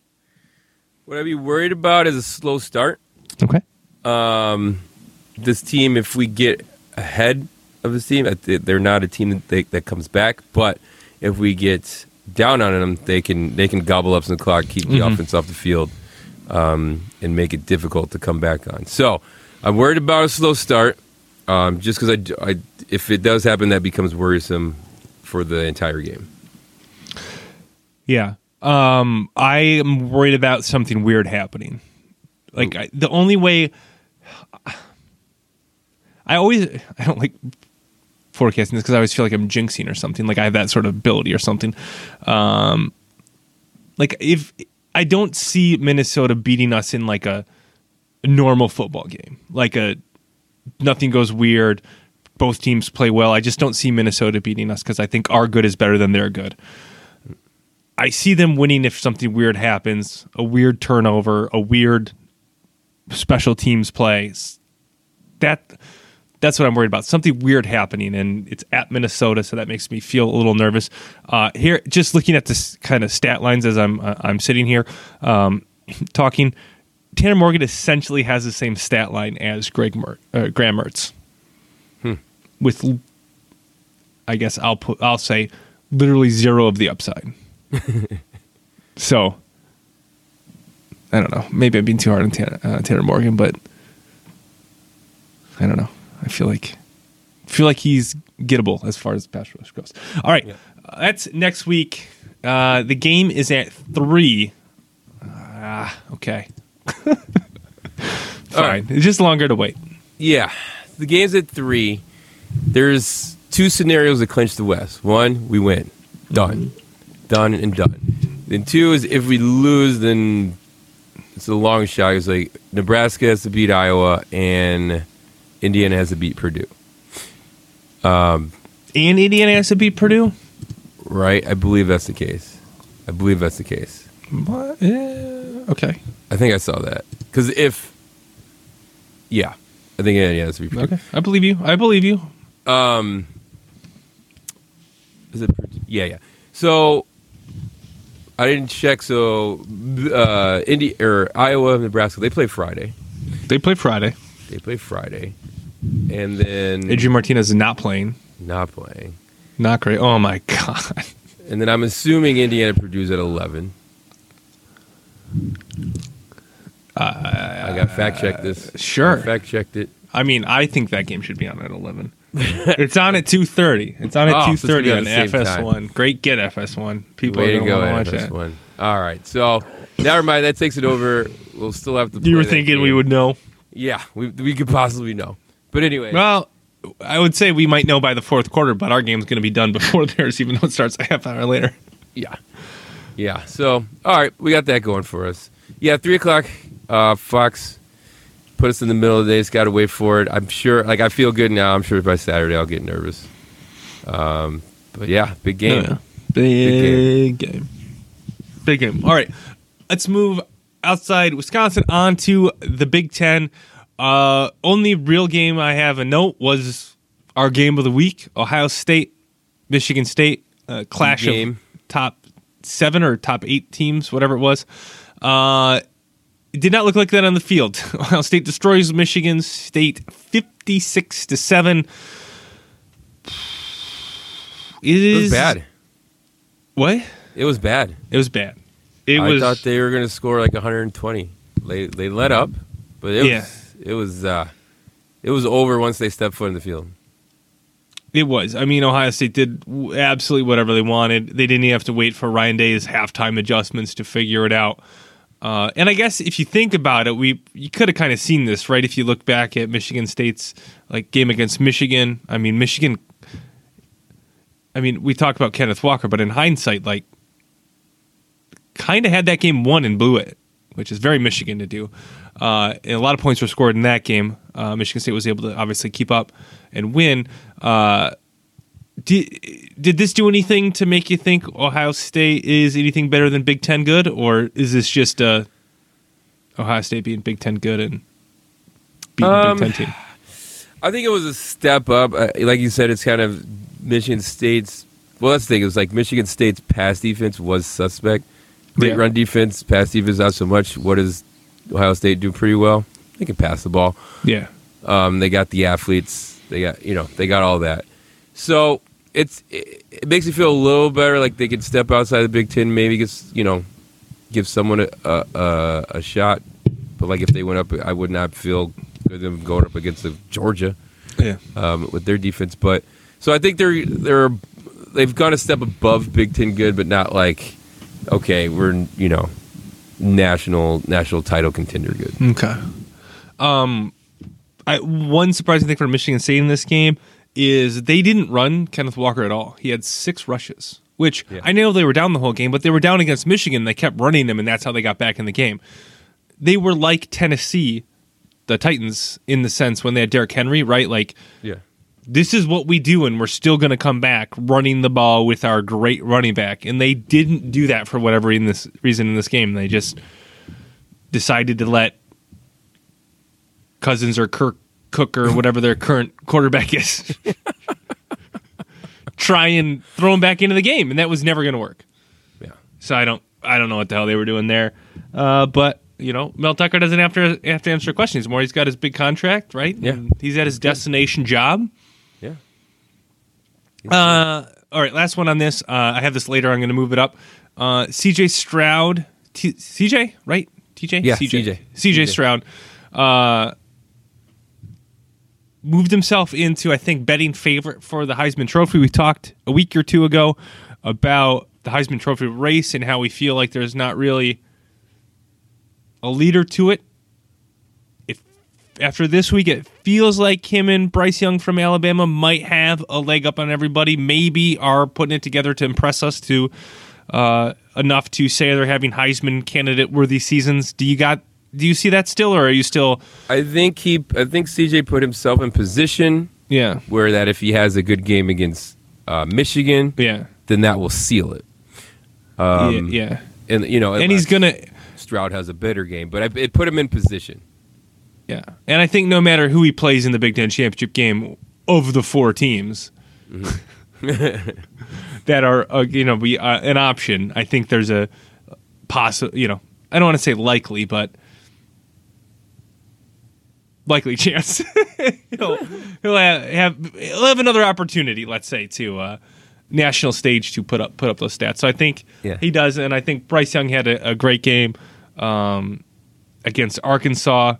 What I'd be worried about is a slow start. Okay. Um, this team, if we get ahead of this team, they're not a team that, they, that comes back. But if we get down on them, they can they can gobble up some clock, keep the Mhm. offense off the field, um, and make it difficult to come back on. So I'm worried about a slow start, um, just because I, I- if it does happen, that becomes worrisome for the entire game. Yeah. Um, I am worried about something weird happening. Like I, the only way I always I don't like forecasting this because I always feel like I'm jinxing or something. Like I have that sort of ability or something. Um, like if I don't see Minnesota beating us in like a normal football game, like a nothing goes weird. Both teams play well. I just don't see Minnesota beating us because I think our good is better than their good. I see them winning if something weird happens, a weird turnover, a weird special teams play. That that's what I'm worried about. Something weird happening, and it's at Minnesota, so that makes me feel a little nervous. Uh, here, just looking at this kind of stat lines as I'm uh, I'm sitting here um, talking, Tanner Morgan essentially has the same stat line as Greg Mer- uh, Graham Mertz, with I guess I'll put I'll say literally zero of the upside. so I don't know. Maybe I'm being too hard on Tanner, uh, Tanner Morgan, but I don't know. I feel like feel like he's gettable as far as pass rush goes. All right, uh, that's next week. Uh, the game is at three. Ah, okay. Fine. right. It's just longer to wait. Yeah, the game's at three. There's two scenarios that clinch the West. One, we win, done, done and done. Then two is if we lose, then it's a long shot. It's like Nebraska has to beat Iowa and Indiana has to beat Purdue. Um, and Indiana has to beat Purdue. Right? I believe that's the case. I believe that's the case. What? Eh, okay. I think I saw that because if, yeah, I think Indiana has to beat Purdue. Okay. I believe you. I believe you. Um, is it? Purdue? Yeah, yeah. So I didn't check. So uh, Indy or Iowa, Nebraska, they play Friday. They play Friday. They play Friday, and then Adrian Martinez is not playing. not playing. Not great. Oh my god. And then I'm assuming Indiana Purdue's at eleven. I got fact checked this. sure. fact checked it. I mean, I think that game should be on at eleven. it's on at two thirty. It's on at Oh, so two it's gonna thirty be on on the same FS time. one. Great get FS one. People Way are to going go, to watch NFS that. one. All right, so never mind. That takes it over. We'll still have to. You were play that thinking we would know. Yeah, we we could possibly know. But anyway, Well, I would say we might know by the fourth quarter, but our game's going to be done before theirs, even though it starts a half hour later. yeah, yeah. So all right, we got that going for us. Yeah, three o'clock. Uh, Fox put us in the middle of the day. It's got to wait for it. I'm sure. Like I feel good now. I'm sure by Saturday I'll get nervous. Um, but yeah, big game. Yeah. Big, game. Big game. All right. Let's move outside Wisconsin onto the Big Ten. Uh, only real game I have a note was our game of the week Ohio State, Michigan State, uh, clash Game. of top seven or top eight teams, whatever it was. Uh, it did not look like that on the field. Ohio State destroys Michigan State 56 to 7. It was bad. What? It was bad. It was bad. It I was thought they were going to score like 120. They they let up, but it Yeah. was it was uh, it was over once they stepped foot in the field. it was. I mean, Ohio State did absolutely whatever they wanted. They didn't even have to wait for Ryan Day's halftime adjustments to figure it out. Uh, and I guess if you think about it, we you could have kind of seen this, right? If you look back at Michigan State's like game against Michigan, I mean, Michigan. I mean, we talked about Kenneth Walker, but in hindsight, like, kind of had that game won and blew it, which is very Michigan to do. Uh, and a lot of points were scored in that game. Uh, Michigan State was able to obviously keep up and win. Uh, did did this do anything to make you think Ohio State is anything better than Big Ten good, or is this just uh, Ohio State being Big Ten good and beating Um, Big Ten team? I think it was a step up. Uh, like you said, it's kind of Michigan State's. Well, that's the thing. It was like Michigan State's pass defense was suspect. Great Yeah. run defense, pass defense not so much. What does Ohio State do pretty well? They can pass the ball. Yeah, Um, they got the athletes. They got you know they got all that. So it's it, it makes me feel a little better. Like they could step outside the Big Ten, maybe just you know, give someone a a, a, shot. But like if they went up, I would not feel good them going up against the Georgia Yeah. um, with their defense. But so I think they're they're they've gone a step above Big Ten good, but not like okay, we're you know national national title contender good. Okay. Um, I, one surprising thing for Michigan State in this game is they didn't run Kenneth Walker at all. He had six rushes, which Yeah. I know they were down the whole game, but they were down against Michigan. They kept running them, and that's how they got back in the game. They were like Tennessee, the Titans, in the sense when they had Derrick Henry, right? Like Yeah. this is what we do, and we're still going to come back running the ball with our great running back. And they didn't do that for whatever in this reason in this game. They just decided to let Cousins or Kirk Cook or whatever their current quarterback is try and throw him back into the game, and that was never going to work. Yeah. So I don't, I don't know what the hell they were doing there. Uh, but you know, Mel Tucker doesn't have to have to answer questions more. He's got his big contract, right? Yeah. And he's at his destination job. Yeah. Uh, all right, last one on this. Uh, I have this later. I'm going to move it up. Uh, CJ Stroud, T- CJ, right? TJ, Yeah, CJ, CJ. CJ CJ. Stroud, uh, moved himself into I think betting favorite for the Heisman Trophy. We talked a week or two ago about the Heisman Trophy race and how we feel like there's not really a leader to it. If after this week, it feels like him and Bryce Young from Alabama might have a leg up on everybody. Maybe are putting it together to impress us to uh, enough to say they're having Heisman candidate worthy seasons. Do you got? Do you see that still, or are you still? I think he I think CJ put himself in position Yeah, where that if he has a good game against uh, Michigan, yeah, then that will seal it. Um, yeah, yeah. And you know, And he's gonna. Stroud has a better game, but I, it put him in position. Yeah, and I think no matter who he plays in the Big Ten championship game, of the four teams that are uh, you know be uh, an option, I think there's a possible. You know, I don't want to say likely, but likely chance he'll he'll have, have he'll have another opportunity. Let's say to. Uh, national stage to put up put up those stats so i think Yeah. he does and i think bryce young had a, a great game um, against arkansas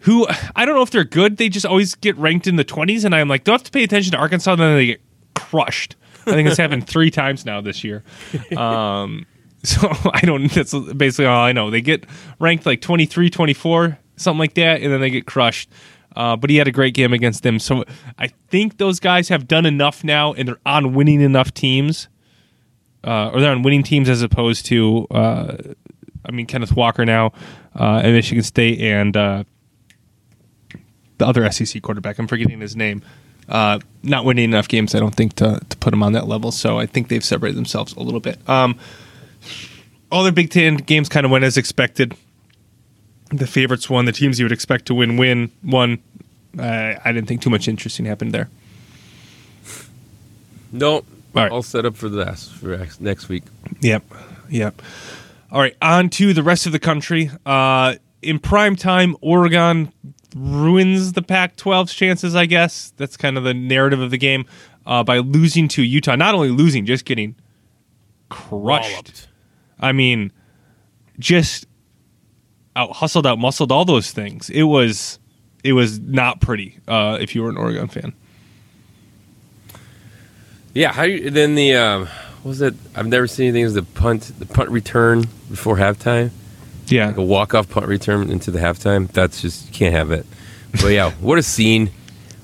who I don't know if they're good. They just always get ranked in the 20s, and I'm like, don't have to pay attention to Arkansas, And then they get crushed. I think it's happened three times now this year. Um, so I don't, that's basically all I know. They get ranked like 23, 24, something like that, and then they get crushed. Uh, but he had a great game against them. So I think those guys have done enough now, and they're on winning enough teams, uh, or they're on winning teams as opposed to, uh, I mean, Kenneth Walker now uh, at Michigan State and uh, the other SEC quarterback. I'm forgetting his name. Uh, not winning enough games, I don't think, to, to put him on that level. So I think they've separated themselves a little bit. Um, all their Big Ten games kind of went as expected. The favorites won. The teams you would expect to win win won. Uh, I didn't think too much interesting happened there. No, All right. all set up for this for next- week. Yep. Yep. All right. On to the rest of the country. Uh, in prime time, Oregon ruins the Pac 12's chances, I guess. That's kind of the narrative of the game uh, by losing to Utah. Not only losing, just getting crushed. Walloped. I mean, just out hustled, out muscled, all those things. It was. It was not pretty uh, if you were an Oregon fan. Yeah, how you, then the um, what was it? I've never seen anything as the punt, the punt return before halftime, Yeah, like a walk off punt return into the halftime. That's just you can't have it. But yeah, what a scene!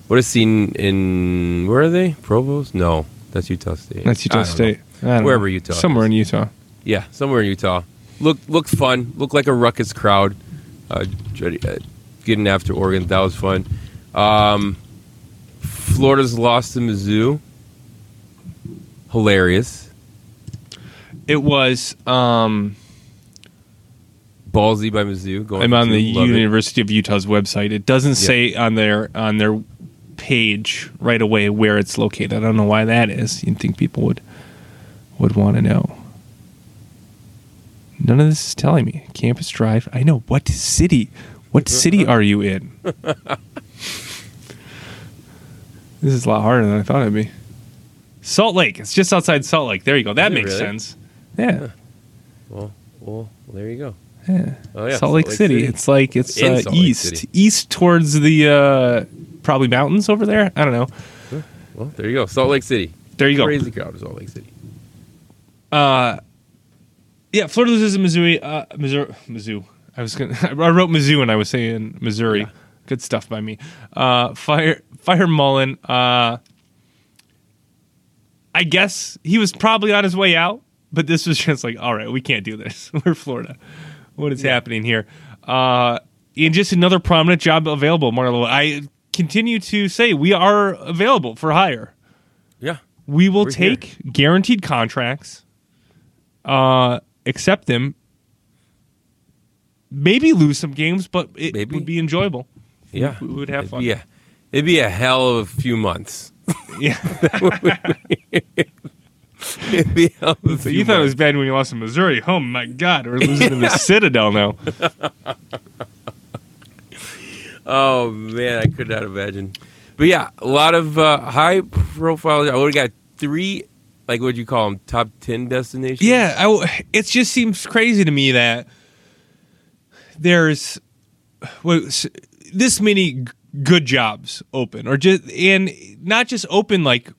What a scene in where are they? Provost? No, that's Utah State. that's Utah State. Wherever know. Utah somewhere is. in Utah. Yeah, somewhere in Utah. Look, looked fun. Looked like a ruckus crowd. Uh, uh, getting after Oregon, that was fun. Um, Florida's lost to Mizzou. Hilarious, It was. Um, ballsy by Mizzou. Going I'm on the Love it. University of Utah's website. It doesn't say on their on their page right away where it's located. I don't know why that is. You'd think people would would want to know. None of this is telling me. Campus Drive. I know what city. What city are you in? this is a lot harder than I thought it'd be. Salt Lake. It's just outside Salt Lake. There you go. That makes really? sense. Yeah. Well, well, there you go. Yeah. Oh, yeah, Salt Lake, City. It's like it's uh, east, City. east towards the uh, probably mountains over there. I don't know. Well, there you go. Salt Lake City. There you go. Crazy crowd of Salt Lake City. Uh, yeah, Florida loses to Missouri. Uh, Missouri, Mizzou. I was gonna. I wrote Mizzou and I was saying Missouri. Yeah. Good stuff by me. Uh, fire, fire Mullen. Uh, I guess he was probably on his way out, but this was just like, all right, we can't do this. We're Florida. What is happening here? Uh, and just another prominent job available, Marlo. I continue to say we are available for hire. Yeah. We will We're here. take guaranteed contracts, uh, accept them, maybe lose some games, but it Maybe. would be enjoyable. Yeah. We would have It'd fun. Yeah, it'd be a hell of a few months. Yeah. it'd be a hell of a so few you thought it was bad when you lost to Missouri. Oh my God, we're losing to the Citadel now. Oh man, I could not imagine. But yeah, a lot of uh, high profile. I would have got three, like what do you call them, top ten destinations. Yeah, I it just seems crazy to me that there's well, this many good jobs open, or just and not just open like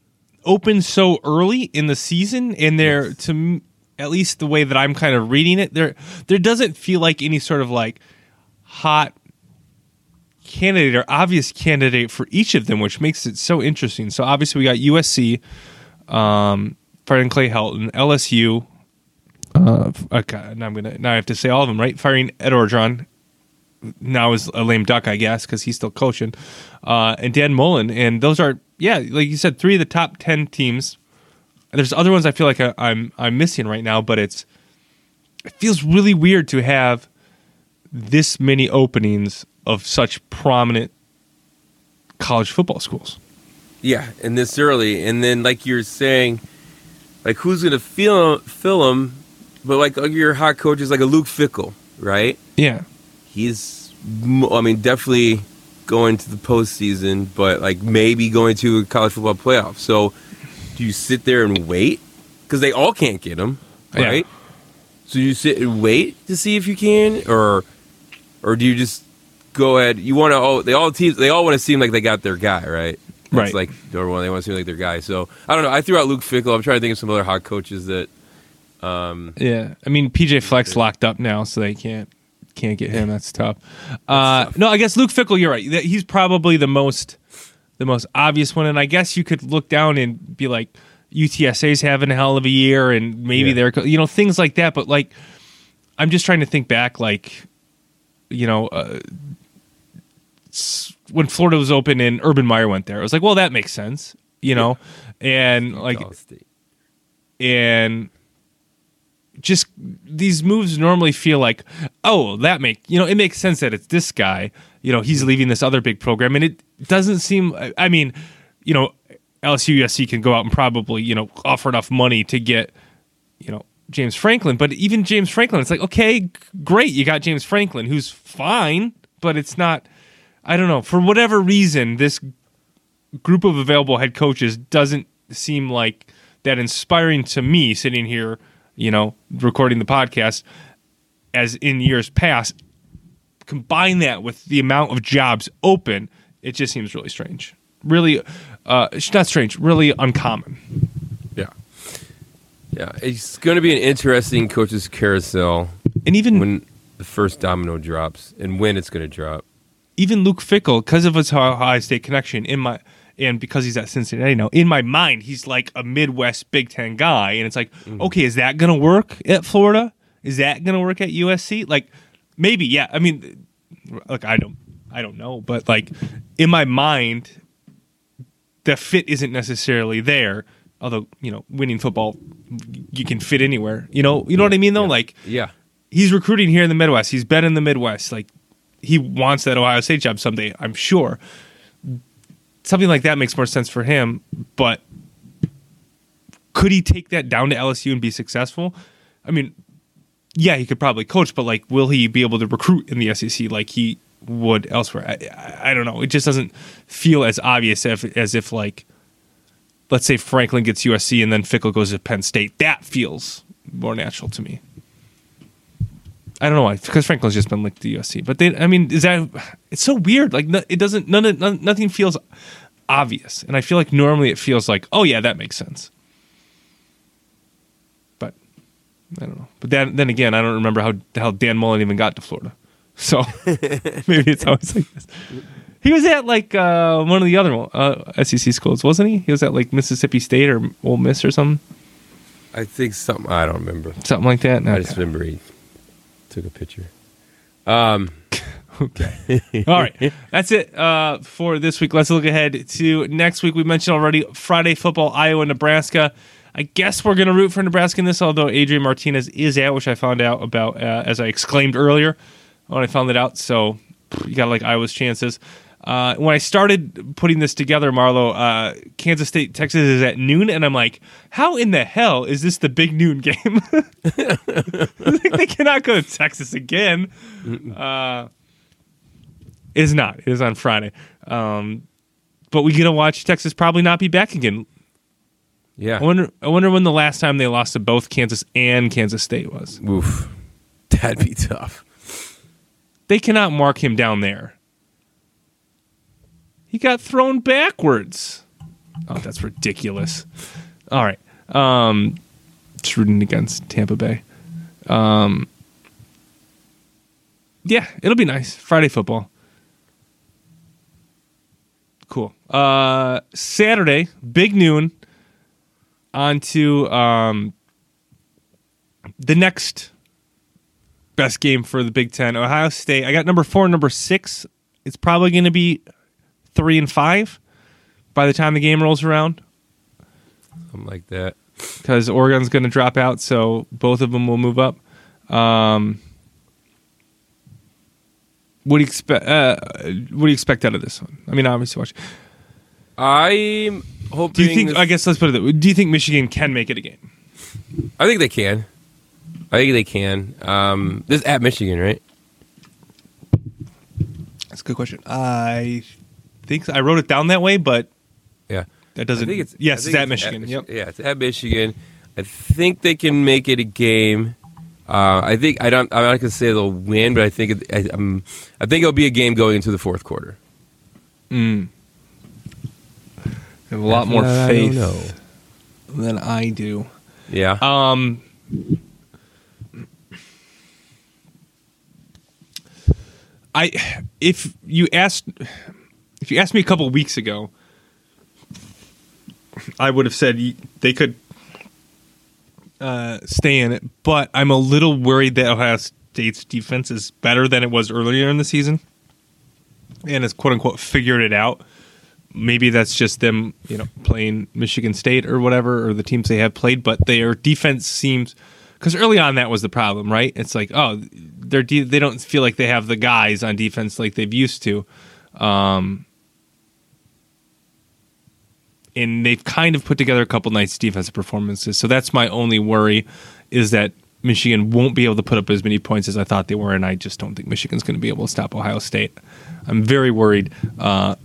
open so early in the season, and there to m- at least the way that I'm kind of reading it, there there doesn't feel like any sort of like hot candidate or obvious candidate for each of them, which makes it so interesting. So obviously we got USC, um, firing Clay Helton, LSU. Uh, okay, now I'm gonna now I have to say all of them, right? Firing Ed Orgeron. Now is a lame duck, I guess, because he's still coaching. Uh, and Dan Mullen, and those are yeah, like you said, three of the top ten teams. There's other ones I feel like I, I'm I'm missing right now, but it's it feels really weird to have this many openings of such prominent college football schools. yeah, and this early, and then like you're saying, like who's gonna fill fill them? But like, your hot coach is like a Luke Fickell, right? Yeah. He's, I mean, definitely going to the postseason, but like maybe going to a college football playoff. So, do you sit there and wait? Because they all can't get him, Yeah. right? So you sit and wait to see if you can, or or do you just go ahead? You want to? Oh, they all teams. They all want to seem like they got their guy, right? Right. Like number one, they want to seem like their guy. So I don't know. I threw out Luke Fickell. I'm trying to think of some other hot coaches that. Um, Yeah, I mean PJ Fleck's locked up now, so they can't can't get him. That's tough. Uh, no, I guess Luke Fickell. You're right. He's probably the most the most obvious one, and I guess you could look down and be like, UTSA's having a hell of a year, and maybe Yeah. they're you know things like that. But like, I'm just trying to think back, like, you know. Uh, when Florida was open and Urban Meyer went there, it was like, well, that makes sense, you know, and like and just these moves normally feel like oh that make you know it makes sense that it's this guy you know he's mm-hmm. leaving this other big program. And it doesn't seem i mean you know lsu usc can go out and probably you know offer enough money to get you know james franklin. But even james franklin it's like okay great you got james franklin who's fine but it's not i don't know for whatever reason this group of available head coaches doesn't seem like that inspiring to me sitting here, you know, recording the podcast as in years past. Combine that with the amount of jobs open, it just seems really strange. Really, uh, it's not strange, really uncommon. Yeah. Yeah. It's going to be an interesting coaches carousel And even when the first domino drops and when it's going to drop. Even Luke Fickell, because of his Ohio State connection, in my and because he's at Cincinnati now, in my mind, he's like a Midwest Big Ten guy, and it's like, mm-hmm. okay, is that gonna work at Florida? Is that gonna work at USC? Like, maybe, yeah. I mean, like I don't, I don't know, but like in my mind, the fit isn't necessarily there. Although you know, winning football, you can fit anywhere. You know, you know what I mean though. Like, Yeah. he's recruiting here in the Midwest. He's been in the Midwest. Like he wants that Ohio State job someday, I'm sure. Something like that makes more sense for him, but could he take that down to LSU and be successful? I mean, yeah, he could probably coach, but like, will he be able to recruit in the SEC like he would elsewhere? I, I, don't know. It just doesn't feel as obvious if, as if like let's say Franklin gets USC and then Fickell goes to Penn State. That feels more natural to me. I don't know why, because Franklin's just been linked to USC. But they, I mean, is that? It's so weird. Like no, it doesn't. None, of, none. Nothing feels obvious, and I feel like normally it feels like, oh yeah, that makes sense. But I don't know. But then, then again, I don't remember how how Dan Mullen even got to Florida. So maybe it's always like this. He was at like uh, one of the other uh, SEC schools, wasn't he? He was at like Mississippi State or Ole Miss or something, I think something. I don't remember. something like that. I Okay. just remember he took a picture. Um, Okay. All right. That's it uh, for this week. Let's look ahead to next week. We mentioned already Friday football, Iowa, Nebraska. I guess we're going to root for Nebraska in this, although Adrian Martinez is out, which I found out about uh, as I exclaimed earlier when I found it out. So you got to like Iowa's chances. Uh, when I started putting this together, Marlo, uh, Kansas State, Texas is at noon, and I'm like, how in the hell is this the big noon game? Like, they cannot go to Texas again. Uh, it is not. It is on Friday. Um, but we get to watch Texas probably not be back again. yeah. I wonder. I wonder when the last time they lost to both Kansas and Kansas State was. Oof. That'd be tough. They cannot mark him down there. He got thrown backwards. Oh, that's ridiculous. All right. Um, just rooting against Tampa Bay. Um, yeah, it'll be nice. Friday football. Cool. Uh, Saturday, big noon. On to um, the next best game for the Big Ten. Ohio State. I got number four, number six. It's probably going to be three and five by the time the game rolls around Something like that. because Oregon's going to drop out, so both of them will move up. Um, what do you expect? Uh, what do you expect out of this one? I mean, obviously, watch. I'm hoping. Do you think? this- I guess let's put it. That way. Do you think Michigan can make it a game? I think they can. I think they can. Um, this is at Michigan, right? That's a good question. I think so. I wrote it down that way, but Yeah. that doesn't. I think it's yes, I it's think at Michigan. Mich- yep. Yeah, it's at Michigan. I think they can make it a game. Uh, I think I don't. I'm not gonna say they'll win, but I think it, I, um, I think it'll be a game going into the fourth quarter. I have a lot more what I faith than I do. Yeah. Um, I if you asked if you asked me a couple weeks ago, I would have said they could uh, stay in it, but I'm a little worried that Ohio State's defense is better than it was earlier in the season, and has quote unquote figured it out. Maybe that's just them, you know, playing Michigan State or whatever, or the teams they have played. But their defense seems because early on that was the problem, right? It's like, oh, they're de- they don't feel like they have the guys on defense like they've used to. Um, and they've kind of put together a couple nice defensive performances. So that's my only worry is that Michigan won't be able to put up as many points as I thought they were, and I just don't think Michigan's going to be able to stop Ohio State. I'm very worried uh,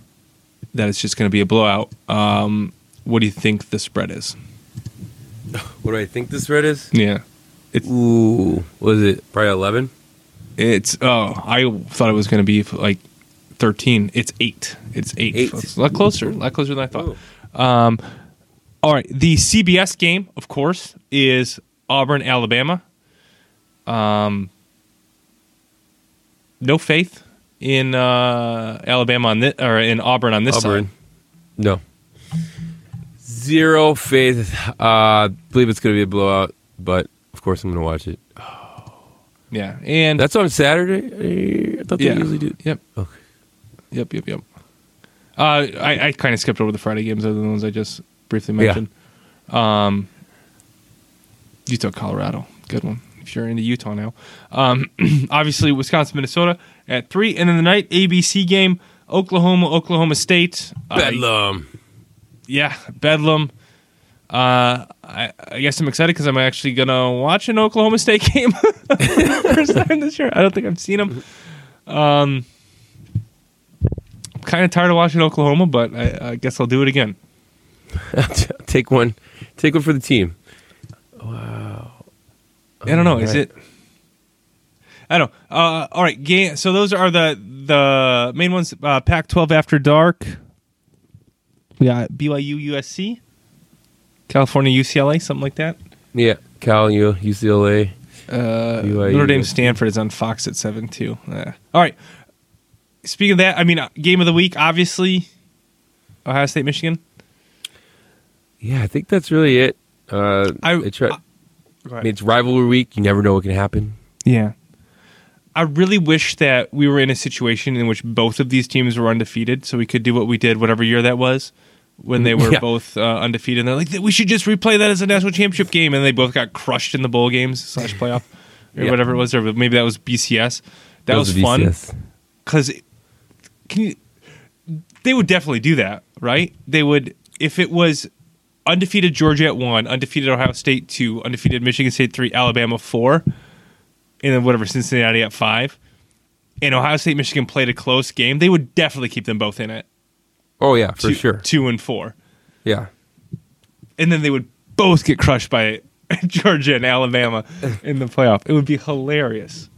that it's just going to be a blowout. Um, what do you think the spread is? what do I think the spread is? Yeah, it's Ooh, was it probably eleven? it's oh I thought it was going to be like 13. It's eight. It's eight. Eight. It's a lot closer. A lot closer than I thought. Ooh. Um, all right, the CBS game, of course, is Auburn, Alabama. Um, no faith in uh, Alabama on this, or in Auburn on this Auburn. side. No. Zero faith. Uh, believe it's going to be a blowout, but of course I'm going to watch it. Yeah, and That's on Saturday. I thought they yeah, usually do. Yep. Okay. Yep. Yep. Yep. Uh, I, I kind of skipped over the Friday games, other than the ones I just briefly Yeah. mentioned. Um, Utah, Colorado, good one. If you're into Utah now, um, obviously Wisconsin, Minnesota at three, and then the night ABC game, Oklahoma, Oklahoma State. Uh, Bedlam. yeah, Bedlam. Uh, I, I guess I'm excited because I'm actually gonna watch an Oklahoma State game first time this year. I don't think I've seen them. Um, kind of tired of watching Oklahoma, but I, I guess I'll do it again. take one, take one for the team. Wow. I don't know. Is it? I don't. know. Uh, all right, game. So those are the the main ones. Uh, Pac-12 after dark. We got BYU, USC, California, UCLA, something like that. Yeah, Cal, U, UCLA. Uh, BYU, Notre Dame, USC. Stanford is on Fox at seven too. Uh, all right. Speaking of that, I mean, uh, game of the week, obviously, Ohio State, Michigan. Yeah, I think that's really it. Uh, I- try, I- I mean, it's rivalry week. You never know what can happen. Yeah. I really wish that we were in a situation in which both of these teams were undefeated, so we could do what we did, whatever year that was, when they were Yeah. both uh, undefeated. And they're like, we should just replay that as a national championship game, and they both got crushed in the bowl games slash playoff or Yeah. whatever it was, or maybe that was BCS. That was Those are fun because can you? They would definitely do that, right? They would if it was undefeated Georgia at one, undefeated Ohio State two, undefeated Michigan State three, Alabama four, and then whatever Cincinnati at five, and Ohio State Michigan played a close game. They would definitely keep them both in it. Oh yeah, for two, sure. two and four, Yeah, and then they would both get crushed by Georgia and Alabama in the playoff. It would be hilarious.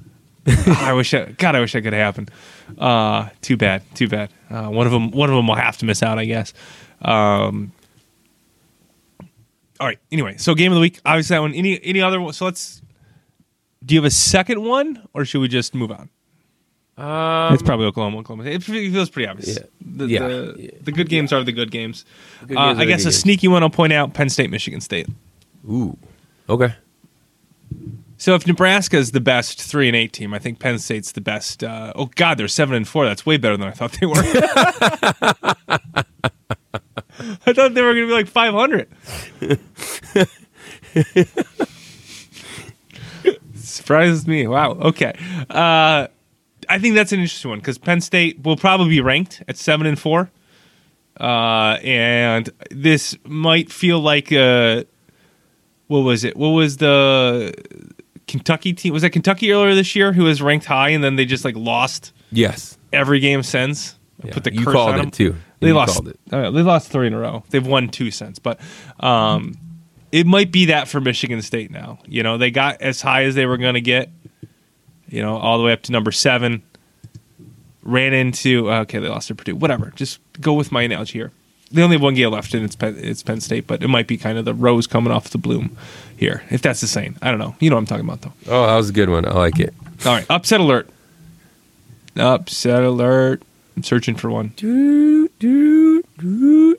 I wish, I, God, I wish that could happen. Uh, too bad, too bad. Uh, one of them, one of them will have to miss out, I guess. Um, all right. Anyway, so game of the week, obviously that one. Any any other? one? So let's. Do you have a second one, or should we just move on? um, it's probably Oklahoma. Oklahoma. It feels pretty obvious. Yeah. The, Yeah. The, Yeah. the good games are the good games. good Uh, games are I guess a games. sneaky one I'll point out: Penn State, Michigan State. ooh, okay. So if Nebraska is the best three and eight team, I think Penn State's the best. Uh, oh God, they're seven and four. That's way better than I thought they were. I thought they were going to be like five hundred. Surprises me. Wow. Okay. Uh, I think that's an interesting one because Penn State will probably be ranked at seven and four, uh, and this might feel like a what was it? What was the Kentucky team? Was that Kentucky earlier this year who was ranked high and then they just like lost Yes, every game since? Yeah, Put the you curse called on it them? too. They lost. called it. uh, they lost three in a row. They've won two since, but um, it might be that for Michigan State now. You know, they got as high as they were going to get. You know, all the way up to number seven. Ran into okay, they lost to Purdue. Whatever. Just go with my analogy here. They only have one game left, and it's Penn, it's Penn State, but it might be kind of the rose coming off the bloom here, if that's the saying. I don't know. You know what I'm talking about, though. Oh, that was a good one. I like it. All right, upset alert. Upset alert. I'm searching for one. Do, do, do.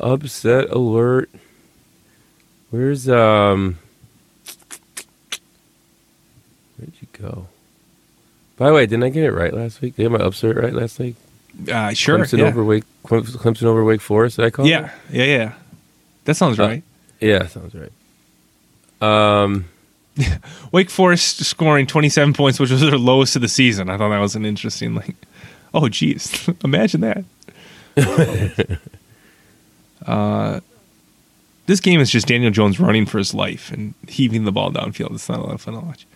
Upset alert. Where's um? Where'd you go? By the way, didn't I get it right last week? Did I get my upset right last week? Uh, sure. Clemson yeah. over Wake. Clemson over Wake Forest. Did I call? yeah, yeah, yeah. That sounds Uh, right. it? Yeah, sounds right. Um. Wake Forest scoring 27 points, which was their lowest of the season. I thought that was an interesting, like, oh, geez, imagine that. uh, this game is just Daniel Jones running for his life and heaving the ball downfield. It's not a lot of fun to watch.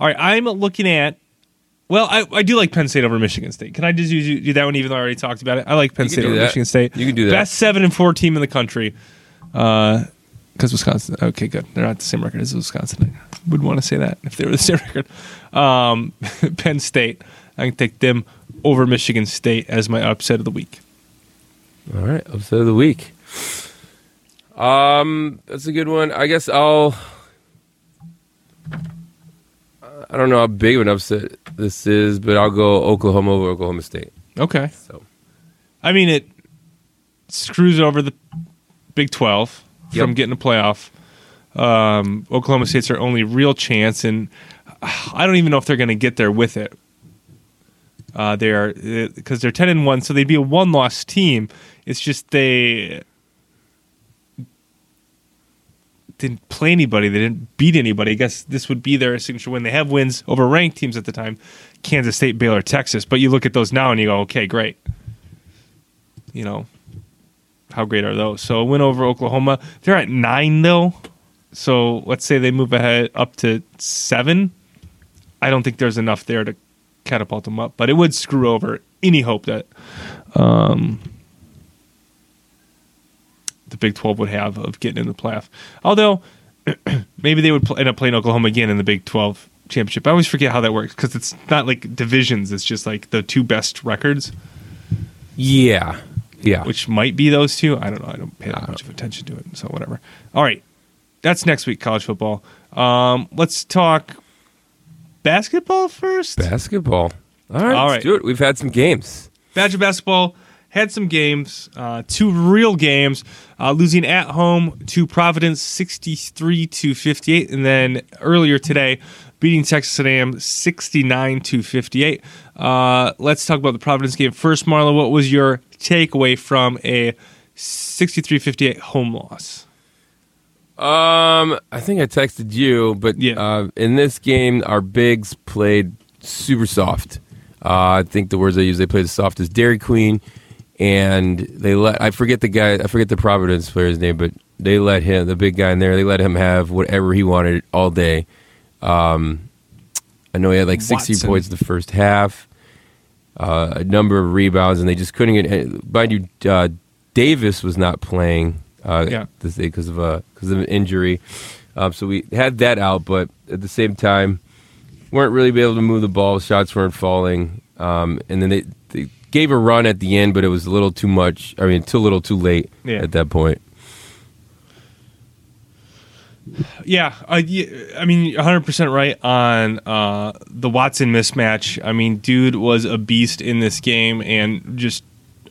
All right, I'm looking at. Well, I, I do like Penn State over Michigan State. Can I just do, do that one even though I already talked about it? I like Penn State over that. Michigan State. You can do that. Best seven and four team in the country. Because Wisconsin. Okay, good. They're not the same record as Wisconsin. I would want to say that if they were the same record. Um, Penn State. I can take them over Michigan State as my upset of the week. All right, upset of the week. Um, that's a good one. I guess I'll. I don't know how big of an upset this is, but I'll go Oklahoma over Oklahoma State. Okay. So I mean, it screws over the Big 12 from getting a playoff. Um, Oklahoma State's their only real chance, and I don't even know if they're going to get there with it. Uh, they're because they're ten and one, so they'd be a one loss team. It's just they didn't play anybody. They didn't beat anybody. I guess this would be their signature win. They have wins over ranked teams at the time, Kansas State, Baylor, Texas. But you look at those now and you go, okay, great. You know, how great are those? So a win over Oklahoma. They're at nine though. So let's say they move ahead up to seven. I don't think there's enough there to catapult them up, but it would screw over any hope that um, Big 12 would have of getting in the playoff. Although maybe they would pl- end up playing Oklahoma again in the Big 12 championship. I always forget how that works because it's not like divisions; it's just like the two best records, Yeah, yeah. which might be those two. I don't know. I don't pay that much of attention to it, so whatever. All right, that's next week college football. Um, let's talk basketball first. basketball. All right, All right. let's do it. We've had some games. Badger basketball had some games, uh, two real games, uh, losing at home to Providence 63 to 58, and then earlier today beating Texas A&M 69 to 58. Uh, let's talk about the Providence game first, Marla. What was your takeaway from a 63-58 home loss? Um, I think I texted you, but Yeah. uh, in this game, our bigs played super soft. Uh, I think the words I use, they played as soft as Dairy Queen, and they let I forget the guy, I forget the Providence player's name, but they let him, the big guy in there, they let him have whatever he wanted all day. Um, I know he had like 60 Watson. points the first half, uh, a number of rebounds, and they just couldn't get. Mind you, uh, Davis was not playing uh, Yeah. this day because of a because of an injury. Um, so we had that out, but at the same time, weren't really able to move the ball. Shots weren't falling, um, and then they gave a run at the end, but it was a little too much. I mean, too little, too late Yeah. at that point. Yeah, I, I mean, 100% right on uh, the Watson mismatch. I mean, dude was a beast in this game and just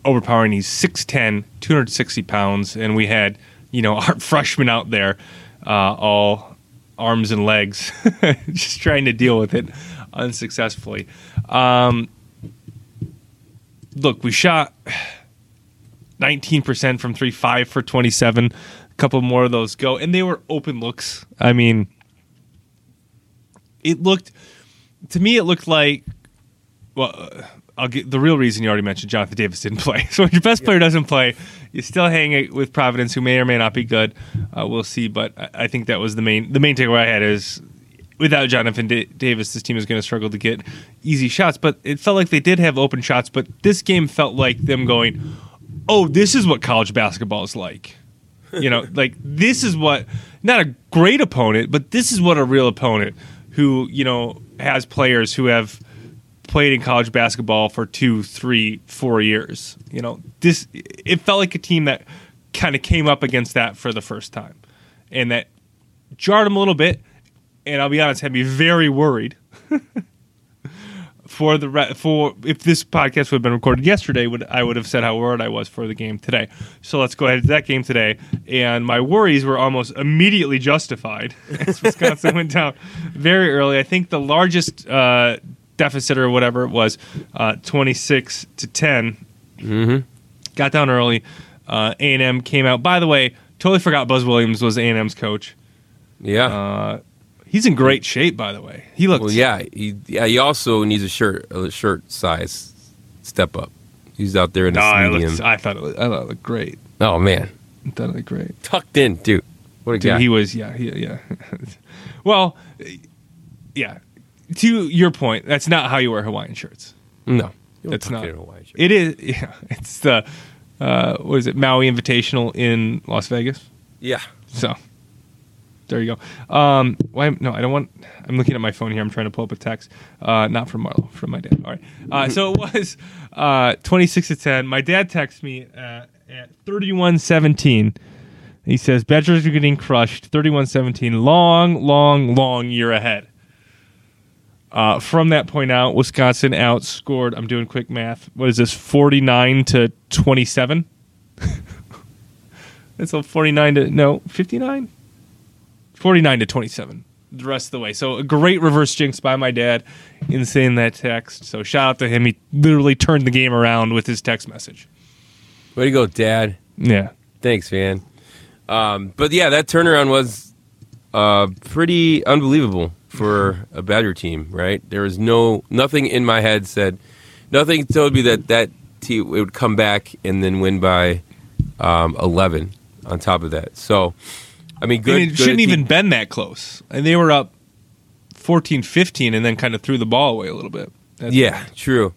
overpowering. He's 6'10, 260 pounds, and we had, you know, our freshman out there, uh, all arms and legs, just trying to deal with it unsuccessfully. Um, look, we shot 19% from 3 5 for 27 a couple more of those go and they were open looks i mean it looked to me it looked like well uh, I'll get the real reason you already mentioned Jonathan Davis didn't play. So when your best player doesn't play, you still hang it with Providence, who may or may not be good. Uh, we'll see, but I, I think that was the main the main takeaway I had is without Jonathan Da- Davis, this team is going to struggle to get easy shots. But it felt like they did have open shots. But this game felt like them going, "Oh, this is what college basketball is like." You know, like this is what not a great opponent, but this is what a real opponent who you know has players who have played in college basketball for two, three, four years. You know, this it felt like a team that kind of came up against that for the first time, and that jarred them a little bit. And I'll be honest, had me very worried for the re- for if this podcast would have been recorded yesterday, would I would have said how worried I was for the game today. So let's go ahead to that game today, and my worries were almost immediately justified as Wisconsin went down very early. I think the largest uh, deficit or whatever it was, uh, twenty six to 10 Got down early. Uh, A and M came out. By the way, totally forgot Buzz Williams was A and M's coach. Yeah. He's in great shape, by the way. He looks. well, yeah. He yeah. He also needs a shirt a shirt size step up. He's out there in the medium. looked, I thought it looked, I thought it looked great. oh man, I thought it looked great. tucked in, dude. What a Dude, guy. he was yeah, he, yeah. well, yeah. To your point, that's not how you wear Hawaiian shirts. no, It's not. Hawaiian shirt. It is yeah, it's the uh, what is it, Maui Invitational in Las Vegas. yeah. So there you go. Um, why? No, I don't want. I'm looking at my phone here. I'm trying to pull up a text. Uh, not from Marlo, from my dad. All right. Uh, so it was uh, 26 to 10. My dad texts me uh, at 31-17. He says Badgers are getting crushed. 31-17. Long, long, long year ahead. Uh, from that point out, Wisconsin outscored. I'm doing quick math. What is this? 49 to 27. It's a 49 to no 59 49 to 27 the rest of the way so a great reverse jinx by my dad in saying that text so shout out to him he literally turned the game around with his text message Way to go, Dad. yeah Thanks, man. Um, but yeah, that turnaround was uh, pretty unbelievable for a Badger team, right? There was no nothing in my head said nothing told me that that team would come back and then win by um, eleven. On top of that, so I mean, good. and it good shouldn't even been that close and they were up 14 15 and then kind of threw the ball away a little bit That's- Yeah, true.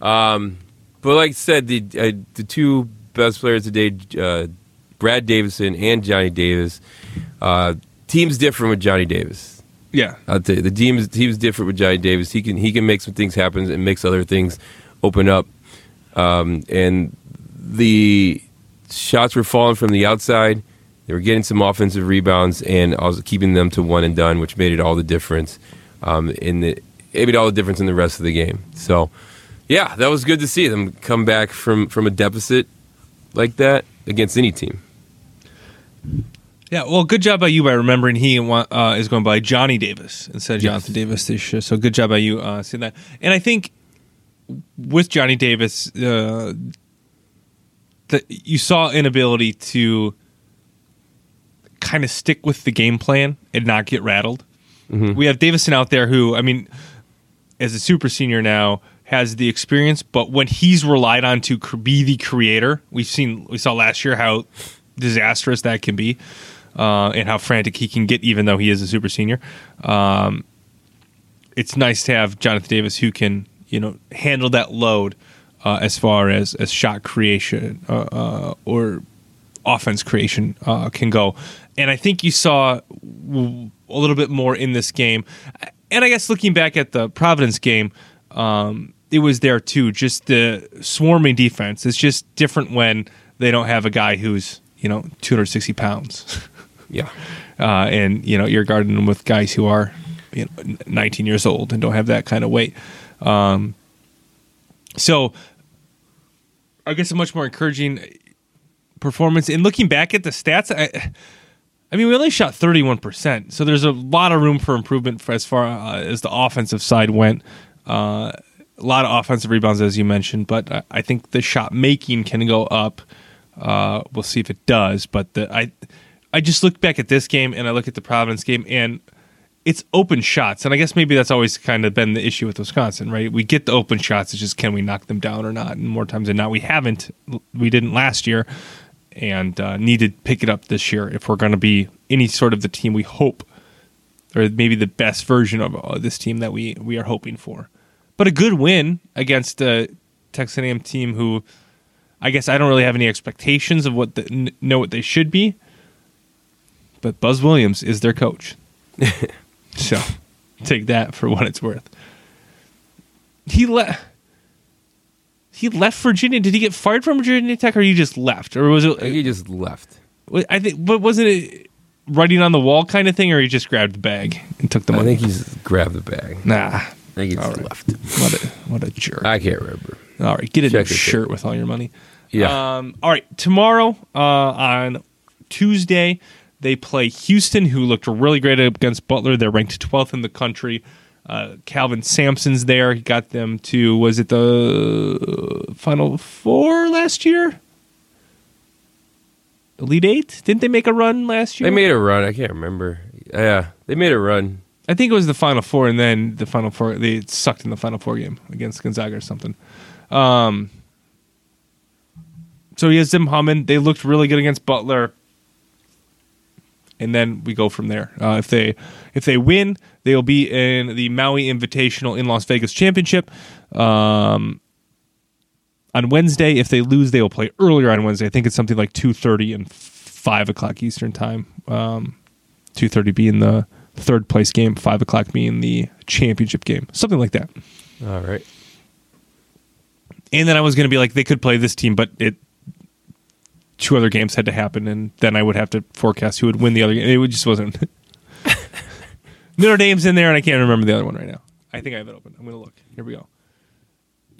Um, but like I said, the uh, the two best players today, uh, Brad Davison and Johnny Davis. Uh, team's different with Johnny Davis. Yeah. I'll tell you, the team's team's different with Johnny Davis. He can he can make some things happen and makes other things open up. Um, and the shots were falling from the outside. They were getting some offensive rebounds, and I was keeping them to one and done, which made it all the difference. Um, in the it made all the difference in the rest of the game. So, yeah, that was good to see them come back from from a deficit like that against any team. Yeah, well, good job by you by remembering he uh, is going by Johnny Davis instead of Jonathan yes. Davis this year. So good job by you uh, seeing that. And I think with Johnny Davis, uh, that you saw inability to kind of stick with the game plan and not get rattled. Mm-hmm. We have Davison out there who, I mean, as a super senior now, has the experience, but when he's relied on to be the creator, we've seen we saw last year how disastrous that can be, uh, and how frantic he can get, even though he is a super senior. Um, it's nice to have Jonathan Davis who can you know handle that load uh, as far as as shot creation uh, uh or offense creation uh, can go, and I think you saw a little bit more in this game. And I guess looking back at the Providence game, um, it was there too. Just the swarming defense. It's just different when they don't have a guy who's you know 260 pounds. yeah, uh, and you know you're guarding them with guys who are you know 19 years old and don't have that kind of weight. Um, so I guess a much more encouraging performance. And looking back at the stats, I, I mean, we only shot 31%. So there's a lot of room for improvement for as far uh, as the offensive side went. Uh, a lot of offensive rebounds, as you mentioned, but I, think the shot making can go up. Uh, we'll see if it does. But the, I, I just look back at this game and I look at the Providence game and it's open shots. And I guess maybe that's always kind of been the issue with Wisconsin, right? We get the open shots. It's just can we knock them down or not? And more times than not, we haven't. We didn't last year and uh, need to pick it up this year if we're going to be any sort of the team we hope, or maybe the best version of uh, this team that we we are hoping for. But a good win against a Texas A&M team who, I guess I don't really have any expectations of what the, know what they should be. But Buzz Williams is their coach, so take that for what it's worth. He let he left Virginia. Did he get fired from Virginia Tech, or he just left, or was it? He just left. I think, but wasn't it writing on the wall kind of thing, or he just grabbed the bag and took the money? I think he's grabbed the bag. Nah, I think he just right. left. What a what a jerk! I can't remember. All right, get a Check new shirt with all your money. Yeah. Um, all right, tomorrow uh, on Tuesday they play Houston, who looked really great against Butler. They're ranked 12th in the country. Uh, Kelvin Sampson's there. He got them to was it the Final Four last year? Elite Eight? Didn't they make a run last year? They made a run. I can't remember. Yeah, they made a run. I think it was the Final Four, and then the Final Four they sucked in the Final Four game against Gonzaga or something. Um, so he has them humming. They looked really good against Butler and then we go from there. Uh, if they if they win, they will be in the Maui Invitational in Las Vegas Championship. Um, on Wednesday, if they lose, they will play earlier on Wednesday. I think it's something like two thirty and five o'clock Eastern time. Um, two thirty being the third place game, five o'clock being the championship game, something like that. All right. And then I was going to be like, they could play this team, but it two other games had to happen, and then I would have to forecast who would win the other game. It just wasn't. Notre Dame's in there, and I can't remember the other one right now. I think I have it open. I'm going to look. Here we go.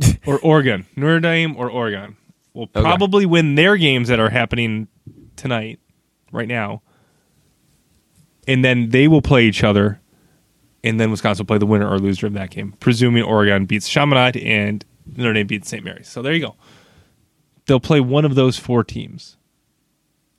or Oregon, Notre Dame or Oregon will probably okay. win their games that are happening tonight, right now, and then they will play each other, and then Wisconsin will play the winner or loser of that game, presuming Oregon beats Chaminade and Notre Dame beats St. Mary's. So there you go they'll play one of those four teams.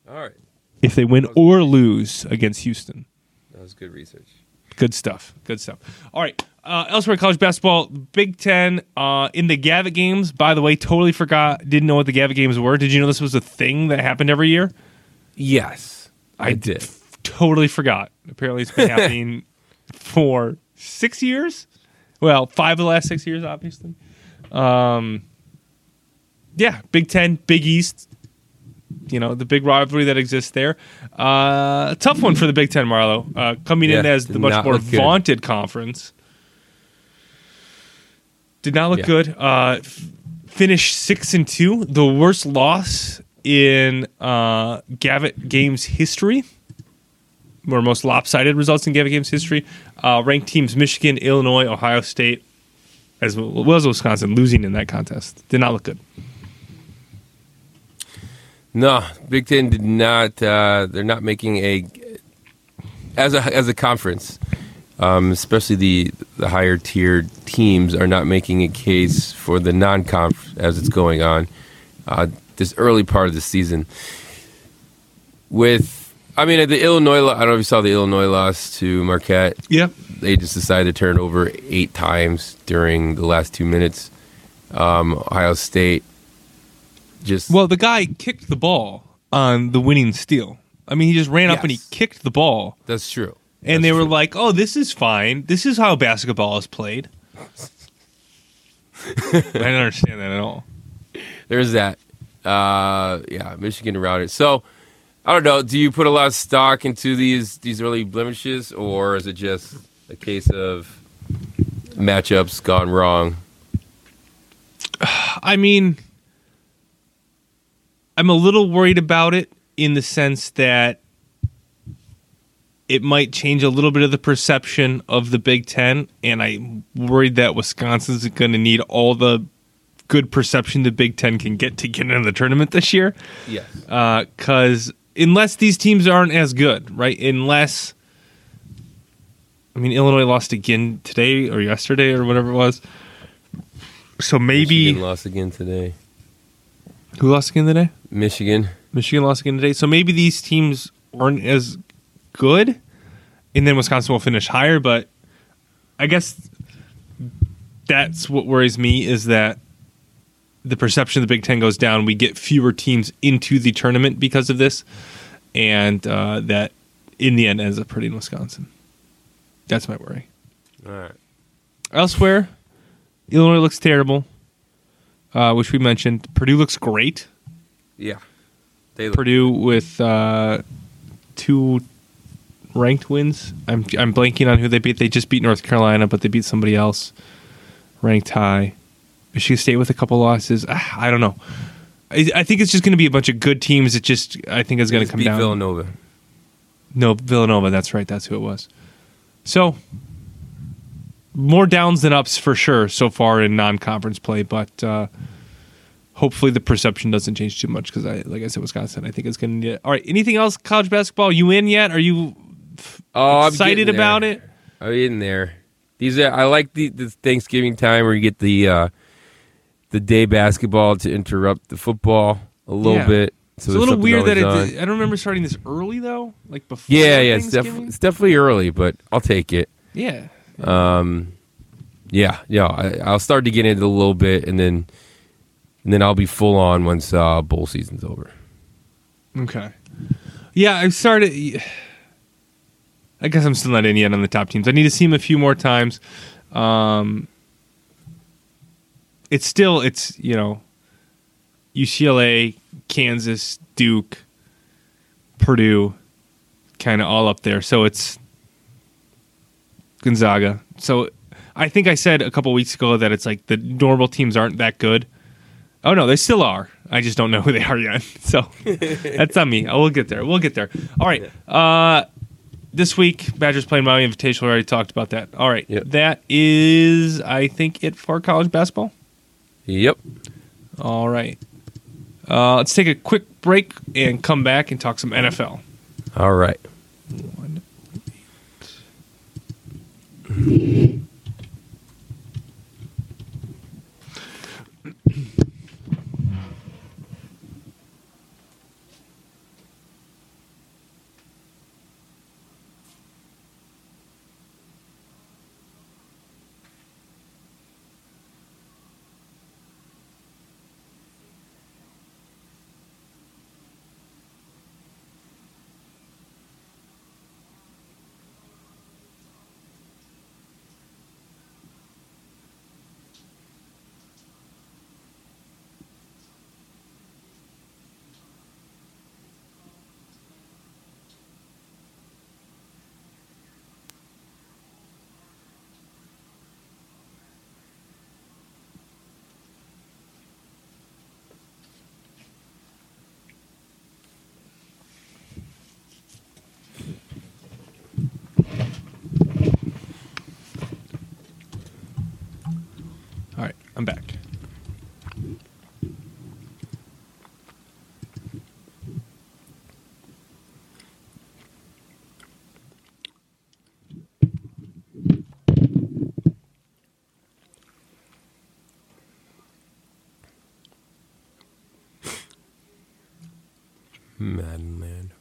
All right. If they win or lose against Houston. That was good research. Good stuff. Good stuff. All right. Uh, elsewhere, college basketball, Big Ten uh, in the Gavitt games. By the way, totally forgot. Didn't know what the Gavitt games were. Did you know this was a thing that happened every year? Yes, I, I did. F- totally forgot. Apparently, it's been happening for six years. Well, five of the last six years, obviously. Um, yeah, Big Ten, Big East. you know the big rivalry that exists there. Uh, tough one for the Big Ten, Marlo. Uh, coming in as the much more good. vaunted conference, did not look Yeah. good. Uh, f- finished six and two, the worst loss in uh, Gavitt games history. Or most lopsided results in Gavitt games history. Uh, ranked teams: Michigan, Illinois, Ohio State, as well as Wisconsin, losing in that contest. Did not look good. No, Big Ten did not. Uh, they're not making a as a as a conference, um, especially the the higher tiered teams are not making a case for the non-conf as it's going on uh, this early part of the season. With, I mean, the Illinois. I don't know if you saw the Illinois loss to Marquette. Yeah, They just decided to turn over eight times during the last two minutes. Um, Ohio State just Well, the guy kicked the ball on the winning steal. I mean, he just ran up and he Yes. kicked the ball, that's true. and they were like, "Oh, this is fine. This is how basketball is played." I didn't understand that at all. there's that. Uh, yeah, Michigan routed. So I don't know. Do you put a lot of stock into these these early blemishes, or is it just a case of matchups gone wrong? I mean, I'm a little worried about it in the sense that it might change a little bit of the perception of the Big Ten, and I'm worried that Wisconsin's going to need all the good perception the Big Ten can get to get into the tournament this year. Yes. Uh, because unless these teams aren't as good, right? Unless, I mean, Illinois lost again today or yesterday or whatever it was. So maybe Michigan lost again today. who lost again today? Michigan. Michigan lost again today. So maybe these teams aren't as good, and then Wisconsin will finish higher. But I guess that's what worries me is that the perception of the Big Ten goes down. We get fewer teams into the tournament because of this, and uh, that in the end ends up hurting Wisconsin. That's my worry. All right. Elsewhere, Illinois looks terrible, uh, which we mentioned. Purdue looks great. Yeah. They Purdue with uh, two ranked wins. I'm I'm blanking on who they beat. They just beat North Carolina, but they beat somebody else ranked high. Michigan State with a couple losses. Ah, I don't know. I, I think it's just going to be a bunch of good teams. It just I think is going to come beat down. Villanova. No, Villanova. That's right. That's who it was. So more downs than ups for sure so far in non-conference play, but uh, hopefully the perception doesn't change too much because I, like I said, Wisconsin. I think it's going to. All right. Anything else? College basketball? You in yet? Are you Oh, excited about it? I'm in there. These are I like the, the Thanksgiving time where you get the uh, the day basketball to interrupt the football a little Yeah. bit. So It's a little weird that it. I don't remember starting this early though. Like before. Yeah, yeah, it's, def- it's definitely early, but I'll take it. yeah. Um, yeah, yeah, I, I'll start to get into a little bit, and then and then I'll be full on once uh, bowl season's over. Okay. Yeah, I started. I guess I'm still not in yet on the top teams. I need to see him a few more times. Um, it's still it's you know UCLA, Kansas, Duke, Purdue, kind of all up there. So it's Gonzaga. So I think I said a couple weeks ago that it's like the normal teams aren't that good. Oh no, they still are. I just don't know who they are yet. So that's on me. We'll get there. We'll get there. All right. Uh, this week, Badgers playing Maui Invitational. We already talked about that. All right. Yep. That is, I think, it for college basketball. Yep. All right. Uh, let's take a quick break and come back and talk some NFL. All right. One, Man, man.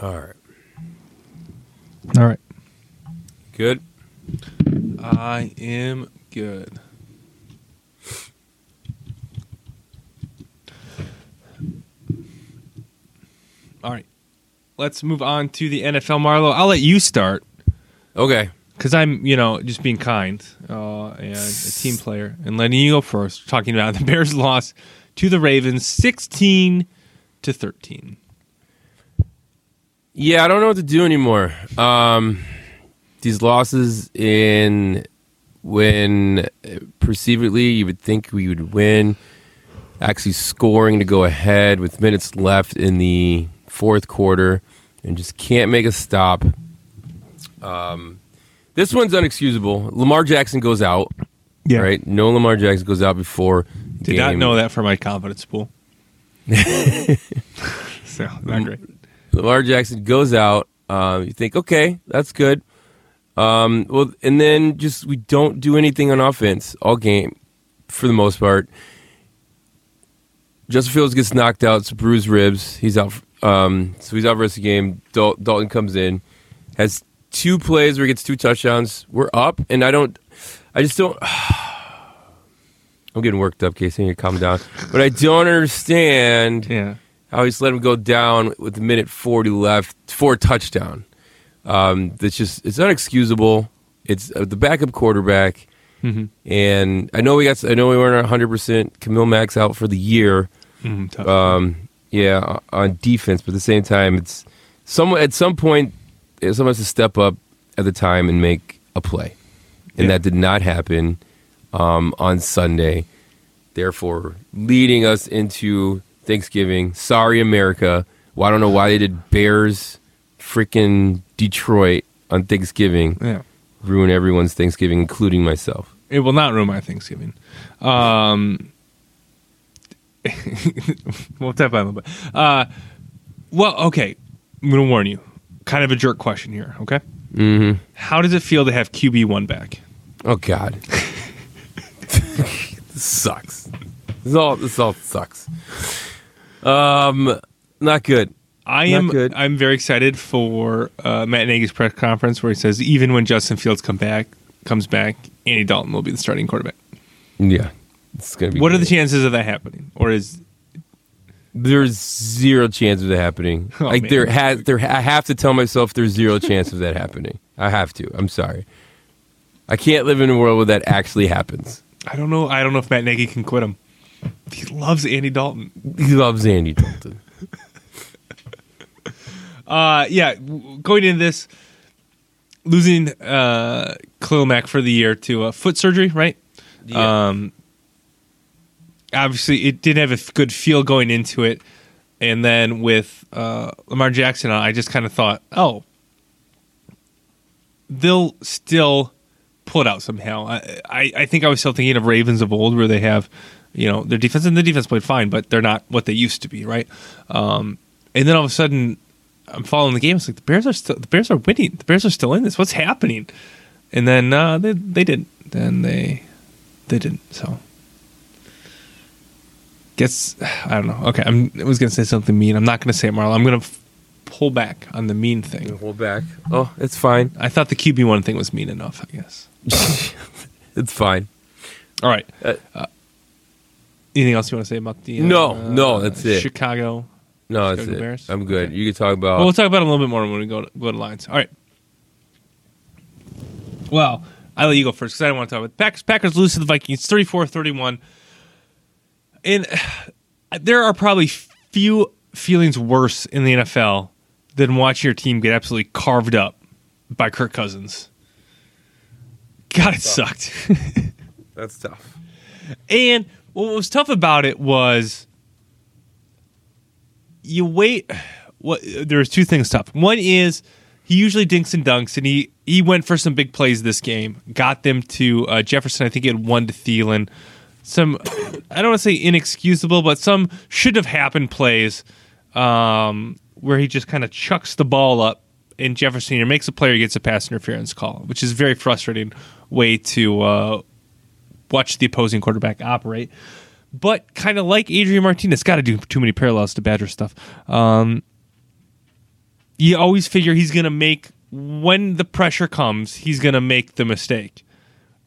All right. All right. Good. I am good. All right. Let's move on to the NFL, Marlo. I'll let you start Okay. because I'm, you know, just being kind uh, and a team player and letting you go first. Talking about the Bears' loss to the Ravens, sixteen to thirteen. Yeah, I don't know what to do anymore. Um, these losses in when uh, perceivedly you would think we would win, actually scoring to go ahead with minutes left in the fourth quarter, and just can't make a stop. Um, this one's unexcusable. Lamar Jackson goes out. Yeah. Right? No Lamar Jackson goes out before. Did not know that for my confidence pool. so not great. Lamar Jackson goes out. Um, you think, okay, that's good. Um, well, and then just we don't do anything on offense all game for the most part. Justin Fields gets knocked out. It's bruised ribs. He's out. Um, so he's out for the game. Dal- Dalton comes in, has two plays where he gets two touchdowns. We're up, and I don't. I just don't. I'm getting worked up, Casey. You need to calm down. But I don't understand Yeah. how he's let him go down with a minute 40 left for a touchdown. Um, that's just it's unexcusable. It's uh, the backup quarterback, and I know we got I know we weren't 100. percent Khalil Mack's out for the year. Mm, tough. Um, yeah, on defense, but at the same time, it's some at some point someone has to step up at the time and make a play, and Yeah. that did not happen um, on Sunday. Therefore, leading us into Thanksgiving. Sorry, America. Well, I don't know why they did Bears, freaking Detroit on Thanksgiving. yeah. Ruin everyone's Thanksgiving, including myself. It will not ruin my Thanksgiving. Um, we'll tap on a little bit. Uh, well, okay. I'm going to warn you. Kind of a jerk question here, okay? Mm-hmm. How does it feel to have QB1 back? Oh God, this sucks. This all this all sucks. Um, not good. I Not am good. I'm very excited for uh, Matt Nagy's press conference where he says even when Justin Fields come back comes back, Andy Dalton will be the starting quarterback. Yeah, it's gonna be. What are the chances of that happening? Or is There's zero chance of that happening. Oh, like man. there has there. I have to tell myself there's zero chance of that happening. I have to. I'm sorry. I can't live in a world where that actually happens. I don't know. I don't know if Matt Nagy can quit him. He loves Andy Dalton. He loves Andy Dalton. Uh, yeah, going into this, losing uh, Khalil Mack for the year to uh, foot surgery, right? Yeah. Um, obviously, it didn't have a good feel going into it, and then with uh, Lamar Jackson, I just kind of thought, oh, they'll still pull it out somehow. I, I, I think I was still thinking of Ravens of old, where they have, you know, their defense and the defense played fine, but they're not what they used to be, right? Um, and then all of a sudden, I'm following the game. It's like the Bears are still the Bears are winning. The Bears are still in this. What's happening? And then uh, they they didn't. Then they they didn't. So guess I don't know. Okay, I'm, I was gonna say something mean. I'm not gonna say it, Marlo. I'm gonna f- pull back on the mean thing. Hold back. Oh, it's fine. I thought the QB one thing was mean enough. I guess. It's fine. All right. Uh, Anything else you want to say about the? uh, No, no, that's it. Chicago. No, that's it. Bears? I'm good. Okay. You can talk about. Well, we'll talk about it a little bit more when we go to, go to lines. All right. Well, I let you go first because I don't want to talk about Packers. Packers lose to the Vikings 34-31. And there are probably few feelings worse in the NFL than watching your team get absolutely carved up by Kirk Cousins. God, it sucked. That's tough. And what was tough about it was you wait. What there's two things tough. One is he usually dinks and dunks, and he he went for some big plays this game. Got them to uh, Jefferson. I think he had one to Thielen. Some I don't want to say inexcusable, but some should have happened plays um, where he just kind of chucks the ball up, and Jefferson either makes a player gets a pass interference call, which is a very frustrating way to uh, watch the opposing quarterback operate. But kind of like Adrian Martinez, got to do too many parallels to Badger stuff. Um, you always figure he's going to make when the pressure comes, he's going to make the mistake,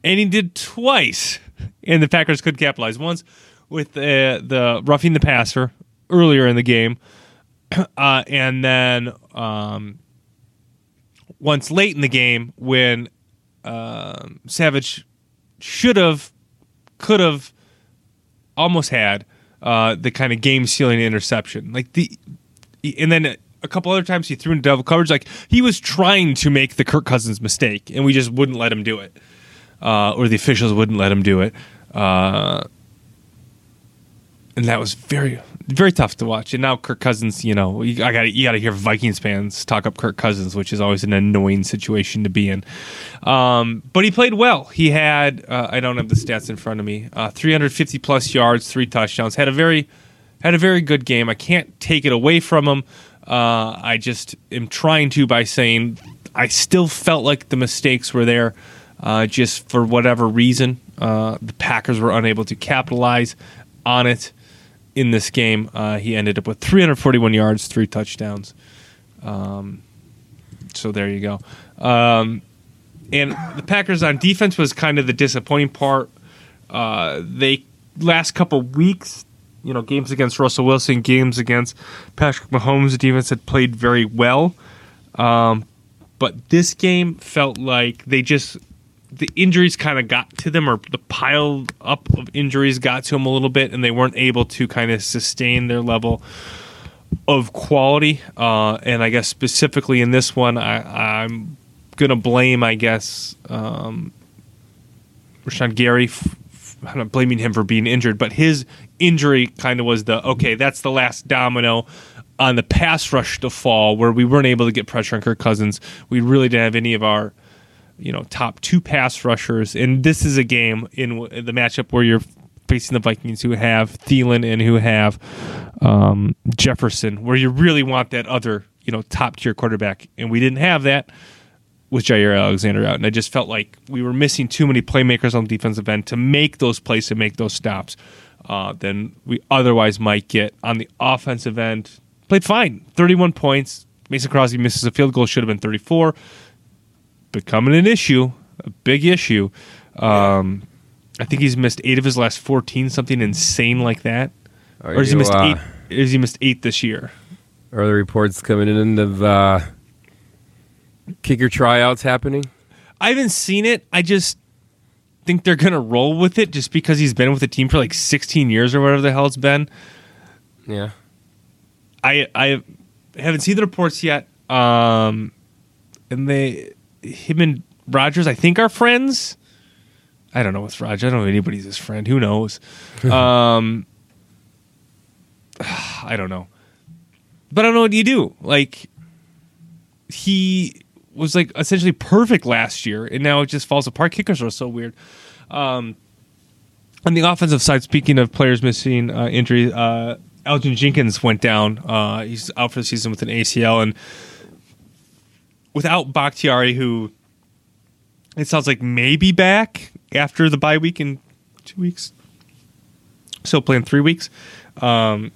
and he did twice, and the Packers could capitalize. Once with uh, the roughing the passer earlier in the game, uh, and then um, once late in the game when um Savage should have, could have, almost had uh, the kind of game sealing interception. Like the, and then a couple other times he threw into double coverage. Like he was trying to make the Kirk Cousins mistake, and we just wouldn't let him do it, uh, or the officials wouldn't let him do it. Uh, and that was very, very tough to watch. And now Kirk Cousins, you know, you, I got you got to hear Vikings fans talk up Kirk Cousins, which is always an annoying situation to be in. Um, but he played well. He had uh, I don't have the stats in front of me. Uh, 350 plus yards, three touchdowns. Had a very had a very good game. I can't take it away from him. Uh, I just am trying to by saying I still felt like the mistakes were there. Uh, just for whatever reason, uh, the Packers were unable to capitalize on it in this game. Uh, he ended up with 341 yards, three touchdowns. Um, so there you go. Um, and the Packers on defense was kind of the disappointing part. Uh, they last couple weeks, you know, games against Russell Wilson, games against Patrick Mahomes, the defense had played very well. Um, but this game felt like they just the injuries kind of got to them, or the pile up of injuries got to them a little bit, and they weren't able to kind of sustain their level of quality. Uh, and I guess specifically in this one, I, I'm going to blame, I guess, um, Rashan Gary. F- f- I'm not blaming him for being injured, but his injury kind of was the okay. That's the last domino on the pass rush to fall, where we weren't able to get pressure on Kirk Cousins. We really didn't have any of our you know top two pass rushers, and this is a game in the matchup where you're facing the Vikings who have Thielen and who have um, Jefferson, where you really want that other you know top tier quarterback, and we didn't have that with Jaire Alexander out, and I just felt like we were missing too many playmakers on the defensive end to make those plays and make those stops. Uh, than we otherwise might get on the offensive end. Played fine, 31 points. Mason Crosby misses a field goal, should have been 34 becoming an issue, a big issue. Um, I think he's missed eight of his last fourteen, something insane like that. Are or has he missed uh, eight? Has he missed eight this year? Are the reports coming in of uh, kicker tryouts happening? I haven't seen it. I just think they're gonna roll with it, just because he's been with the team for like sixteen years or whatever the hell it's been. Yeah. I I haven't seen the reports yet. Um, and they him and Rodgers, I think, are friends. I don't know what's Rodgers. I don't know if anybody's his friend. Who knows? um, I don't know. But I don't know what you do. Like he was like essentially perfect last year, and now it just falls apart. Kickers are so weird. Um, on the offensive side, speaking of players missing uh, injury, uh, Elgton Jenkins went down. Uh, he's out for the season with an ACL, and without Bakhtiari, who it sounds like maybe back after the bye week in two weeks, still playing three weeks. Um,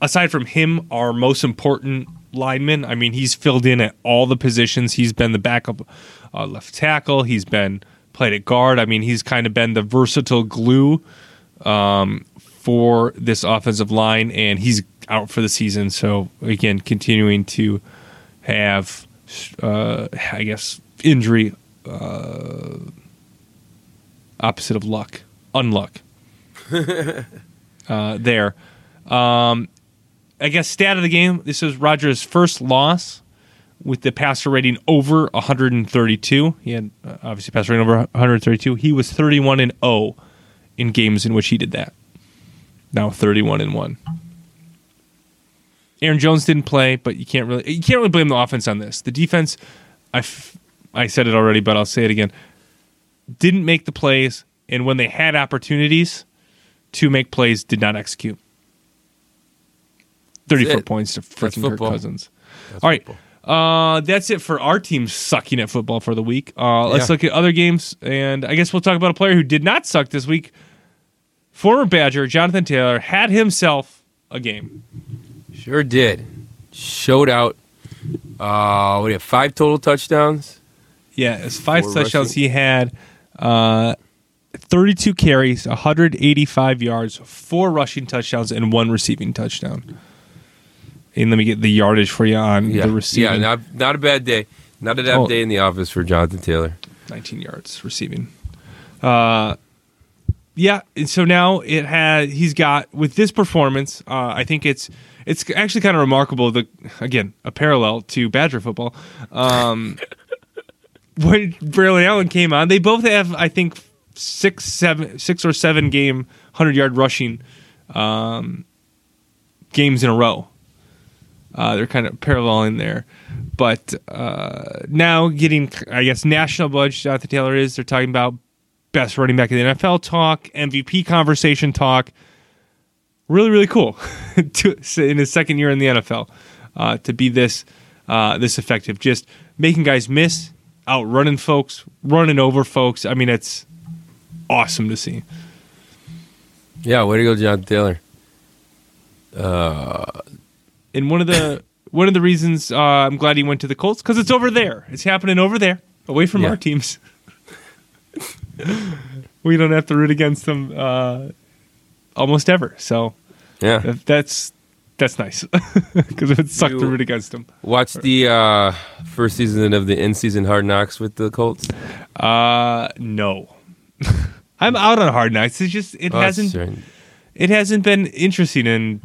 aside from him, our most important lineman. I mean, he's filled in at all the positions. He's been the backup uh, left tackle. He's been played at guard. I mean, he's kind of been the versatile glue um, for this offensive line, and he's out for the season. So again, continuing to have, uh, I guess, injury uh, opposite of luck, unluck. uh, there. Um, I guess stat of the game. This is Rodgers' first loss with the passer rating over 132. He had uh, obviously passer rating over 132. He was 31 and 0 in games in which he did that. Now 31 and 1. Aaron Jones didn't play, but you can't really you can't really blame the offense on this. The defense, I, f- I said it already, but I'll say it again. Didn't make the plays, and when they had opportunities to make plays, did not execute. Thirty-four points to freaking Kirk. Cousins. All right, uh, that's it for our team sucking at football for the week. Uh, let's Yeah. look at other games, and I guess we'll talk about a player who did not suck this week. Former Badger Jonathan Taylor had himself a game. Sure did. Showed out. Uh, what do you have? Five total touchdowns. Yeah, it's five Four touchdowns. rushing. He had uh, 32 carries, 185 yards, four rushing touchdowns, and one receiving touchdown. And let me get the yardage for you on Yeah, the receiving. yeah. Not not a bad day. Not a bad Oh. day in the office for Jonathan Taylor. 19 yards receiving. Uh, yeah, and so now it had he's got with this performance. Uh, I think it's it's actually kind of remarkable. The again a parallel to Badger football. Um, when Braylon Allen came on, they both have I think six seven six or seven game hundred yard rushing um, games in a row. Uh, they're kind of paralleling there. But uh, now getting, I guess, national budget, Jonathan Taylor is. They're talking about best running back in the NFL talk, MVP conversation talk. Really, really cool to, in his second year in the NFL uh, to be this uh, this effective. Just making guys miss, outrunning folks, running over folks. I mean, it's awesome to see. Yeah, way to go, John Taylor. And one of the one of the reasons uh, I'm glad he went to the Colts because it's over there. It's happening over there, away from Yeah. our teams. we don't have to root against them uh, almost ever. So Yeah. that- that's that's nice because it would suck to You- root against them. Watch the uh, first season of the in-season Hard Knocks with the Colts. Uh, no, I'm out on Hard Knocks. It's just it Oh, hasn't it hasn't been interesting and.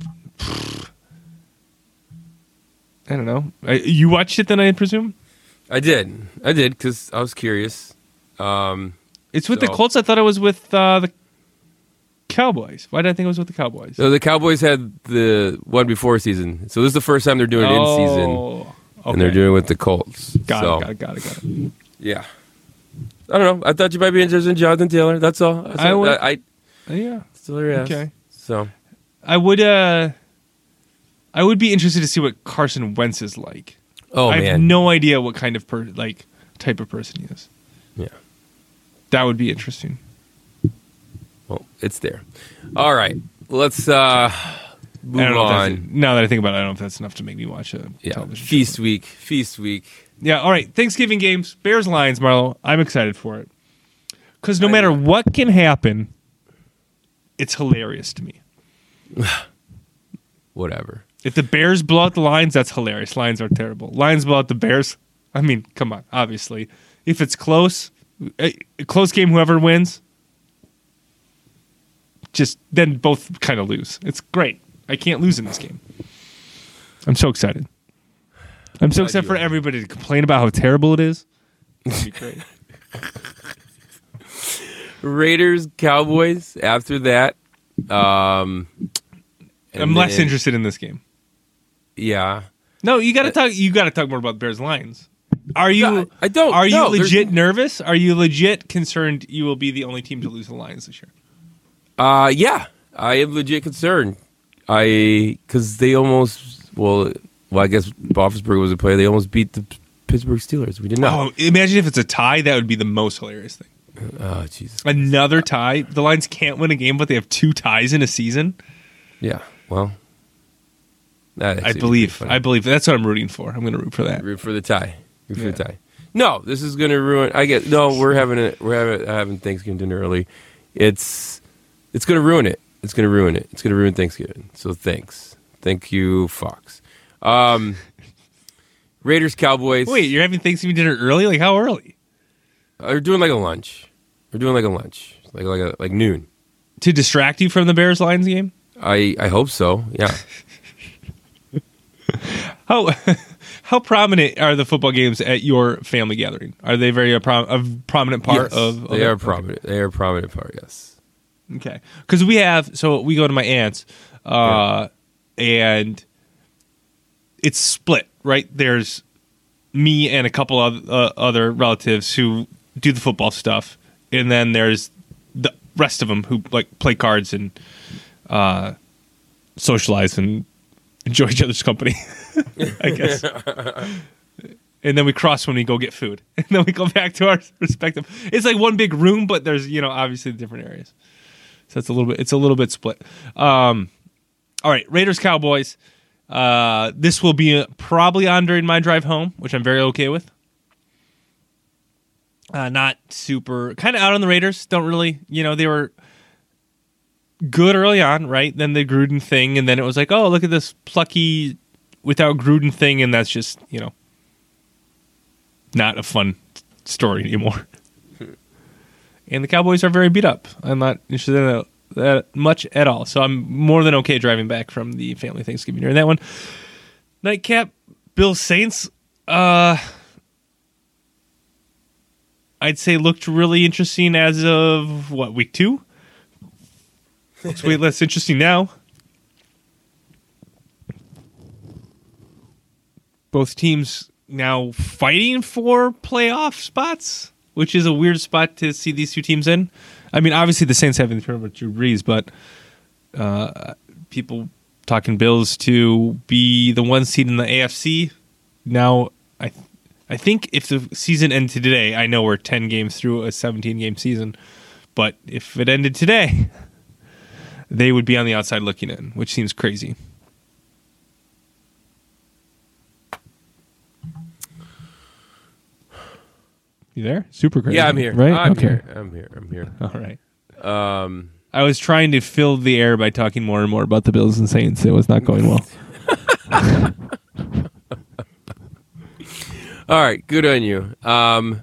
I don't know. I, you watched it then, I presume. I did. I did because I was curious. Um, It's with the Colts. I thought it was with uh, the Cowboys. Why did I think it was with the Cowboys? so the Cowboys had the one before season, so this is the first time they're doing it in season, Oh, and they're doing it with the Colts. Got so, it. Got it. Got it. Got it. Yeah. I don't know. I thought you might be interested in Jonathan Taylor. That's all. That's I all. would- I, I yeah. still your ass. Okay. So I would. uh I would be interested to see what Carson Wentz is like. oh I have man, no idea what kind of per like type of person he is. yeah. That would be interesting. Well, it's there. All right. Let's uh I move don't know if on. now that I think about it, I don't know if that's enough to make me watch a Yeah. television show. Feast week. Feast week. Yeah, all right. Thanksgiving games, Bears Lions, Marlo. I'm excited for it. Because no matter what can happen, it's hilarious to me. Whatever. If the Bears blow out the Lions, that's hilarious. Lions are terrible. Lions blow out the Bears. I mean, come on. Obviously, if it's close, a a close game, whoever wins, just then both kind of lose. It's great. I can't lose in this game. I'm so excited. I'm so excited for are. everybody to complain about how terrible it is. Great. Raiders, Cowboys. After that, um, I'm less then- interested in this game. Yeah. No, you got to talk. You got to talk more about Bears Lions. Are you? No, I don't. Are you No, there's- legit nervous? Are you legit concerned you will be the only team to lose the Lions this year? Uh, yeah, I am legit concerned. I because they almost well, well, I guess Roethlisberger was a player. They almost beat the Pittsburgh Steelers. We didn't know. Oh, imagine if it's a tie. That would be the most hilarious thing. Oh, Jesus. Another tie. The Lions can't win a game, but they have two ties in a season. Yeah. Well, that I actually would be believe. I believe that's what I'm rooting for. I'm going to root for that. root for the tie. Root for Yeah. the tie. No, this is going to ruin. I get no. We're having a we're having having Thanksgiving dinner early. It's it's going to ruin it. It's going to ruin it. It's going to ruin Thanksgiving. So thanks, thank you, Fox. Um, Raiders Cowboys. Wait, you're having Thanksgiving dinner early? Like how early? We're doing like a lunch. We're doing like a lunch, like like a, like noon. To distract you from the Bears Lions game? I I hope so. Yeah. How how prominent are the football games at your family gathering? Are they very a, prom- a prominent part Yes, of, of they it? are Okay. prominent. They are a prominent part. Yes. Okay, because we have so we go to my aunt's, uh, and it's split. Right there's me and a couple of uh, other relatives who do the football stuff, and then there's the rest of them who like play cards and uh, socialize and enjoy each other's company. I guess. and then we cross when we go get food, and then we go back to our respective. It's like one big room, but there's you know obviously different areas. So it's a little bit it's a little bit split. Um, all right, Raiders Cowboys. Uh, this will be uh, probably on during my drive home, which I'm very okay with. Uh, not super kind of out on the Raiders. Don't really, you know, they were good early on, right? Then the Gruden thing, and then it was like, oh, look at this plucky without Gruden thing, and that's just you know not a fun story anymore. And the Cowboys are very beat up. I'm not interested in that, much at all. So I'm more than okay driving back from the family Thanksgiving during that one. Nightcap, Bill Saints. Uh, I'd say looked really interesting as of what week two. Looks way less interesting now. Both teams now fighting for playoff spots, which is a weird spot to see these two teams in. I mean, obviously the Saints having the tournament with Drew Brees, but uh, people talking Bills to be the one seed in the AFC. Now, I I think if the season ended today, I know we're ten games through a seventeen game season, but if it ended today, they would be on the outside looking in, which seems crazy. You there? Super crazy. Yeah, I'm here. Right? I'm okay. here. I'm here. I'm here. All right. Um, I was trying to fill the air by talking more and more about the Bills and Saints. It was not going well. all right. Good on you. Um,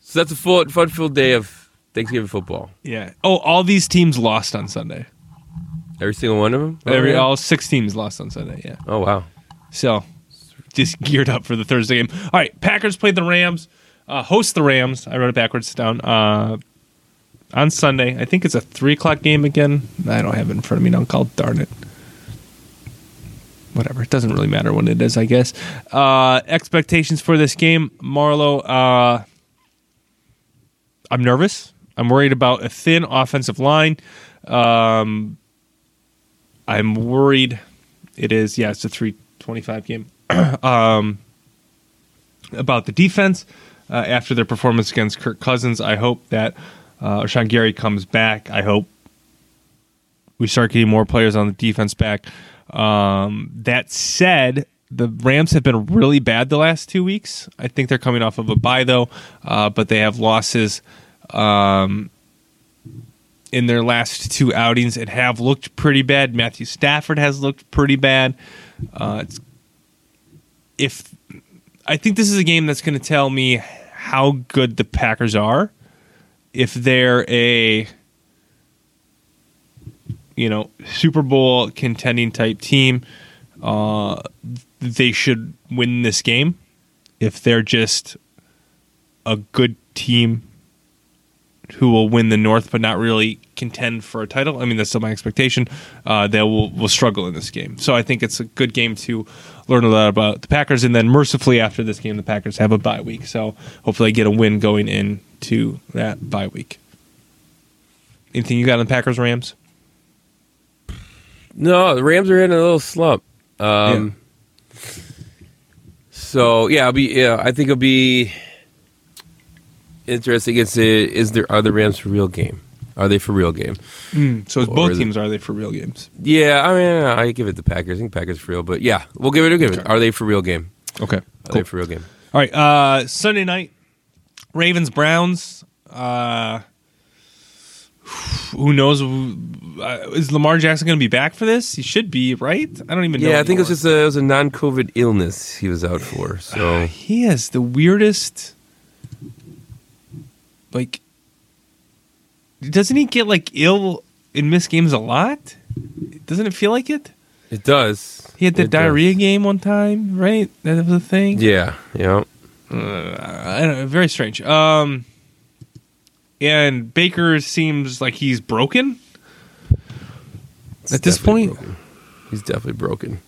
so that's a full, fun-filled day of Thanksgiving football. yeah. Oh, all these teams lost on Sunday. Every single one of them. Oh, Every all six teams lost on Sunday. Yeah. Oh wow. So just geared up for the Thursday game. All right, Packers played the Rams, uh, host the Rams. I wrote it backwards down. Uh, on Sunday, I think it's a three o'clock game again. I don't have it in front of me now. Called darn it. Whatever. It doesn't really matter when it is, I guess. Uh, expectations for this game, Marlo. Uh, I'm nervous. I'm worried about a thin offensive line. Um, I'm worried. It is, yeah, it's a 325 game. um, about the defense uh, after their performance against Kirk Cousins. I hope that uh, Sean Gary comes back. I hope we start getting more players on the defense back. Um, that said, the Rams have been really bad the last two weeks. I think they're coming off of a bye though, uh, but they have losses um, in their last two outings and have looked pretty bad. Matthew Stafford has looked pretty bad. Uh, if I think this is a game that's going to tell me how good the Packers are. If they're a you know Super Bowl contending type team, uh, they should win this game. If they're just a good team who will win the North but not really contend for a title. I mean, that's still my expectation. Uh, they will will struggle in this game. So I think it's a good game to learn a lot about the Packers. And then mercifully after this game, the Packers have a bye week. So hopefully, I get a win going into that bye week. Anything you got on the Packers Rams? No, the Rams are in a little slump. Um, So yeah, I'll be. Yeah, I think it'll be interesting. It's a, is there are the Rams for real game? Are they for real game? So it's both is it- teams are they for real games? Yeah, I mean, I give it the Packers. I think Packers for real, but yeah, we'll give it a give it. Are they for real game? Okay, Are they for real game? All right, uh, Sunday night, Ravens Browns. Uh, who knows? Uh, is Lamar Jackson going to be back for this? He should be, right? I don't even know. Yeah, I think it was just a, it was a non-COVID illness he was out for. So He has the weirdest. Like, doesn't he get like ill and miss games a lot? Doesn't it feel like it? It does. He had the It does. diarrhea game one time, right? That was a thing. Yeah, yeah. Uh, I don't know, very strange. Um, and Baker seems like he's broken. It's At this point- broken. he's definitely broken.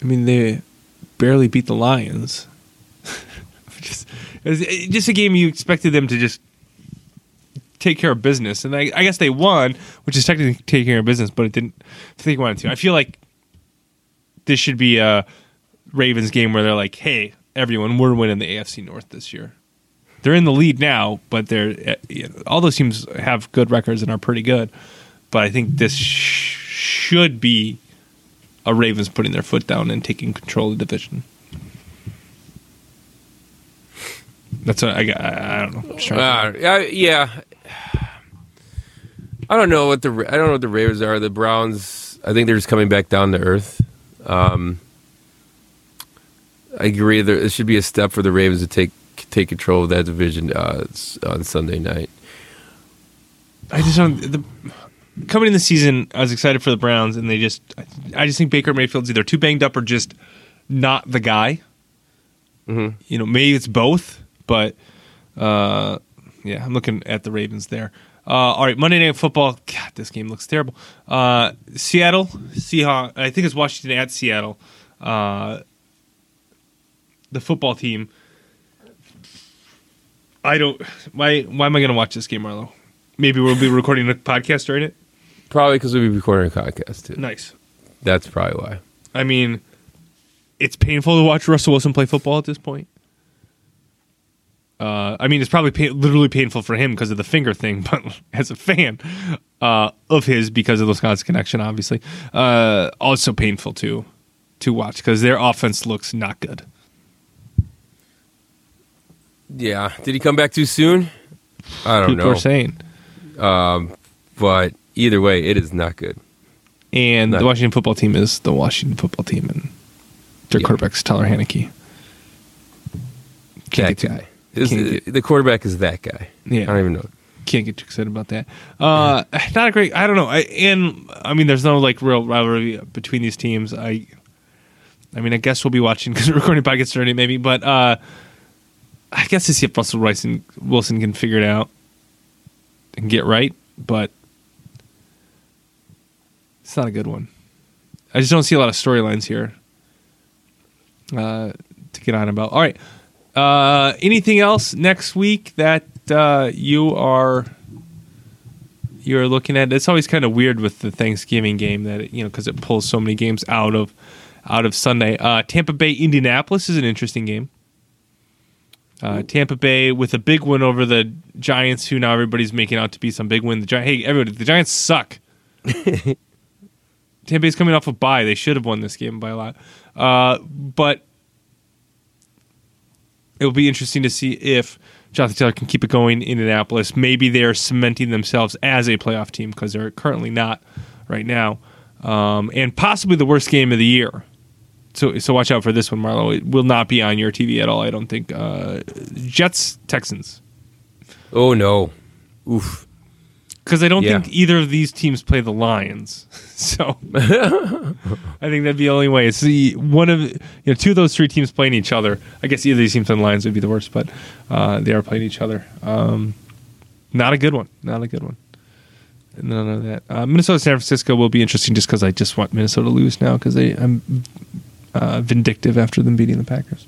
I mean, they barely beat the Lions. just, it just a game you expected them to just take care of business, and I, I guess they won, which is technically taking care of business, but it didn't. Think wanted to. I feel like this should be a Ravens game where they're like, "Hey, everyone, we're winning the AFC North this year." They're in the lead now, but they're uh, you know, all those teams have good records and are pretty good. But I think this sh- should be a Ravens putting their foot down and taking control of the division. That's what I. I, I don't know. Uh, yeah, yeah. I don't know what the I don't know what the Ravens are. The Browns. I think they're just coming back down to earth. Um, I agree. There it should be a step for the Ravens to take take control of that division uh, on Sunday night. I just don't. The, coming in the season, I was excited for the Browns, and they just. I just think Baker Mayfield's either too banged up or just not the guy. Mhm. You know, maybe it's both, but uh, yeah, I'm looking at the Ravens there. Uh, all right, Monday Night Football. God, this game looks terrible. Uh, Seattle Seahawks. I think it's Washington at Seattle. Uh, the football team. I don't. Why? Why am I going to watch this game, Marlo? Maybe we'll be recording a podcast during it. Probably because we'll be recording a podcast too. Nice. That's probably why. I mean, it's painful to watch Russell Wilson play football at this point. Uh, I mean, it's probably pa- literally painful for him because of the finger thing, but as a fan uh, of his, because of the Wisconsin connection, obviously, uh, also painful to to watch because their offense looks not good. Yeah. Did he come back too soon? I don't People know. are saying, But either way, it is not good. and No. the Washington football team is the Washington football team, and their Yeah. quarterback's Taylor Heinicke. Can't that guy. Is- get- the quarterback is that guy. Yeah. I don't even know. can't get too excited about that. Uh, not a great. I don't know. I, and I mean, there's no like real rivalry between these teams. I, I mean, I guess we'll be watching because we're recording podcast already, maybe. But uh, I guess to see if Russell Rice and Wilson can figure it out and get right, but it's not a good one. I just don't see a lot of storylines here uh, to get on about. All right. Uh, anything else next week that uh, you are you're looking at? It's always kind of weird with the Thanksgiving game that it, you know because it pulls so many games out of out of Sunday. Uh, Tampa Bay Indianapolis is an interesting game. Uh, Tampa Bay with a big win over the Giants, who now everybody's making out to be some big win. The Gi- hey, everybody, the Giants suck. Tampa Bay's coming off a bye. They should have won this game by a lot. Uh, but it will be interesting to see if Jonathan Taylor can keep it going in Indianapolis. Maybe they're cementing themselves as a playoff team because they're currently not right now, um, and possibly the worst game of the year. So, so watch out for this one, Marlo. It will not be on your TV at all. I don't think. Uh, Jets Texans Oh no. Oof. Because I don't Yeah. think either of these teams play the Lions. So I think that'd be the only way. It's the one of you know two of those three teams playing each other. I guess either of these teams and Lions would be the worst, but uh, they are playing each other. Um, not a good one. Not a good one. None of that. Uh, Minnesota San Francisco will be interesting just because I just want Minnesota to lose now because I'm uh, vindictive after them beating the Packers.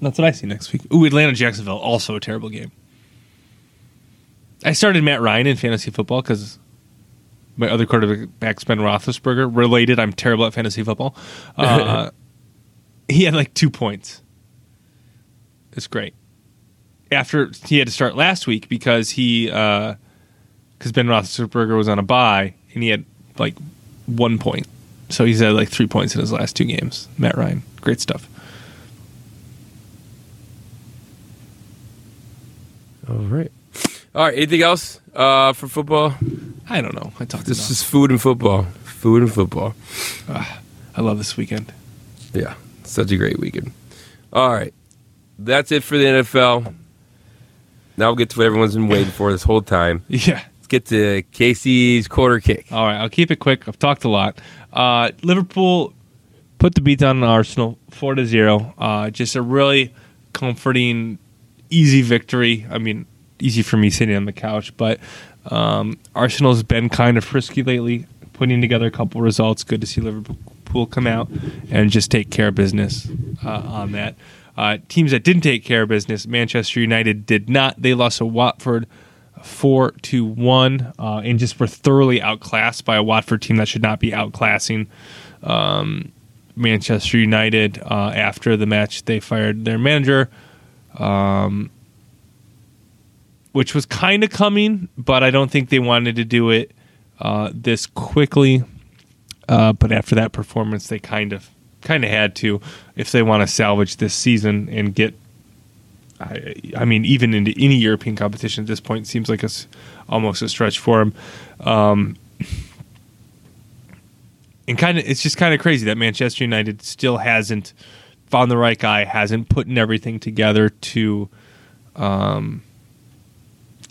That's what I see next week. Ooh, Atlanta Jacksonville, also a terrible game. I started Matt Ryan in fantasy football because my other quarterback's Ben Roethlisberger. Related, I'm terrible at fantasy football. Uh, he had like two points. It's great. After he had to start last week because he because Ben Roethlisberger was on a bye and he had like one point, so he's had like three points in his last two games. Matt Ryan, great stuff. All right. All right. Anything else uh, for football? I don't know. I talked This enough. is food and football. Food and football. I love this weekend. Yeah. Such a great weekend. All right. That's it for the NFL. Now we'll get to what everyone's been waiting for this whole time. Yeah, let's get to Casey's corner kick. All right, I'll keep it quick. I've talked a lot. Uh, Liverpool put the beat down on Arsenal, four to zero. Uh, just a really comforting, easy victory. I mean, easy for me sitting on the couch, but um, Arsenal's been kind of frisky lately, putting together a couple results. Good to see Liverpool come out and just take care of business uh, on that. Uh, teams that didn't take care of business, Manchester United did not. They lost to Watford four to one, uh, and just were thoroughly outclassed by a Watford team that should not be outclassing um, Manchester United. Uh, after the match, they fired their manager, um, which was kind of coming, but I don't think they wanted to do it uh, this quickly. Uh, but after that performance, they kind of kind of had to if they want to salvage this season and get. I, I mean, even into any European competition at this point seems like it's almost a stretch for them. Um, and kind of, it's just kind of crazy that Manchester United still hasn't found the right guy, hasn't put everything together to um,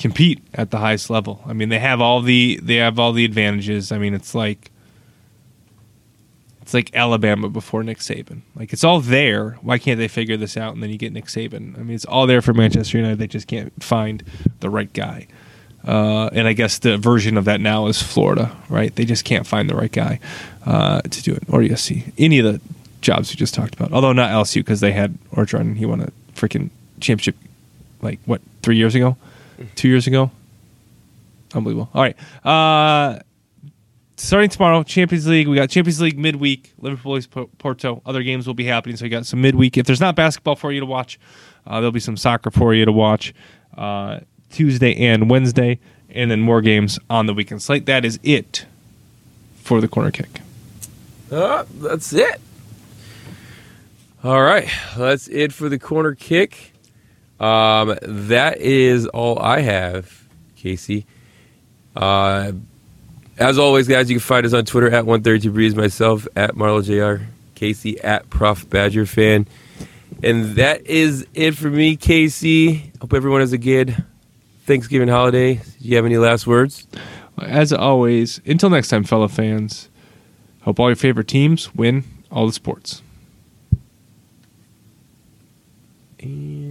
compete at the highest level. I mean, they have all the they have all the advantages. I mean, it's like it's like Alabama before Nick Saban. Like it's all there. Why can't they figure this out? And then you get Nick Saban. I mean, it's all there for Manchester United. They just can't find the right guy. Uh, and I guess the version of that now is Florida, right? They just can't find the right guy uh, to do it, or USC, any of the jobs we just talked about. Although not LSU because they had Orgeron. He won a freaking championship, like what three years ago, two years ago. Unbelievable. All right. Uh, starting tomorrow, Champions League. We got Champions League midweek. Liverpool is Porto. Other games will be happening, so we got some midweek. If there's not basketball for you to watch, uh, there'll be some soccer for you to watch uh, Tuesday and Wednesday, and then more games on the weekend slate. That is it for the corner kick. Uh, that's it. All right, that's it for the corner kick. Um, that is all I have, Casey. Uh, as always, guys, you can find us on Twitter at 132 Breeze, myself at Marlo JR, Casey at Prof Badger Fan. And that is it for me, Casey. Hope everyone has a good Thanksgiving holiday. Do you have any last words? As always, until next time, fellow fans, hope all your favorite teams win all the sports. And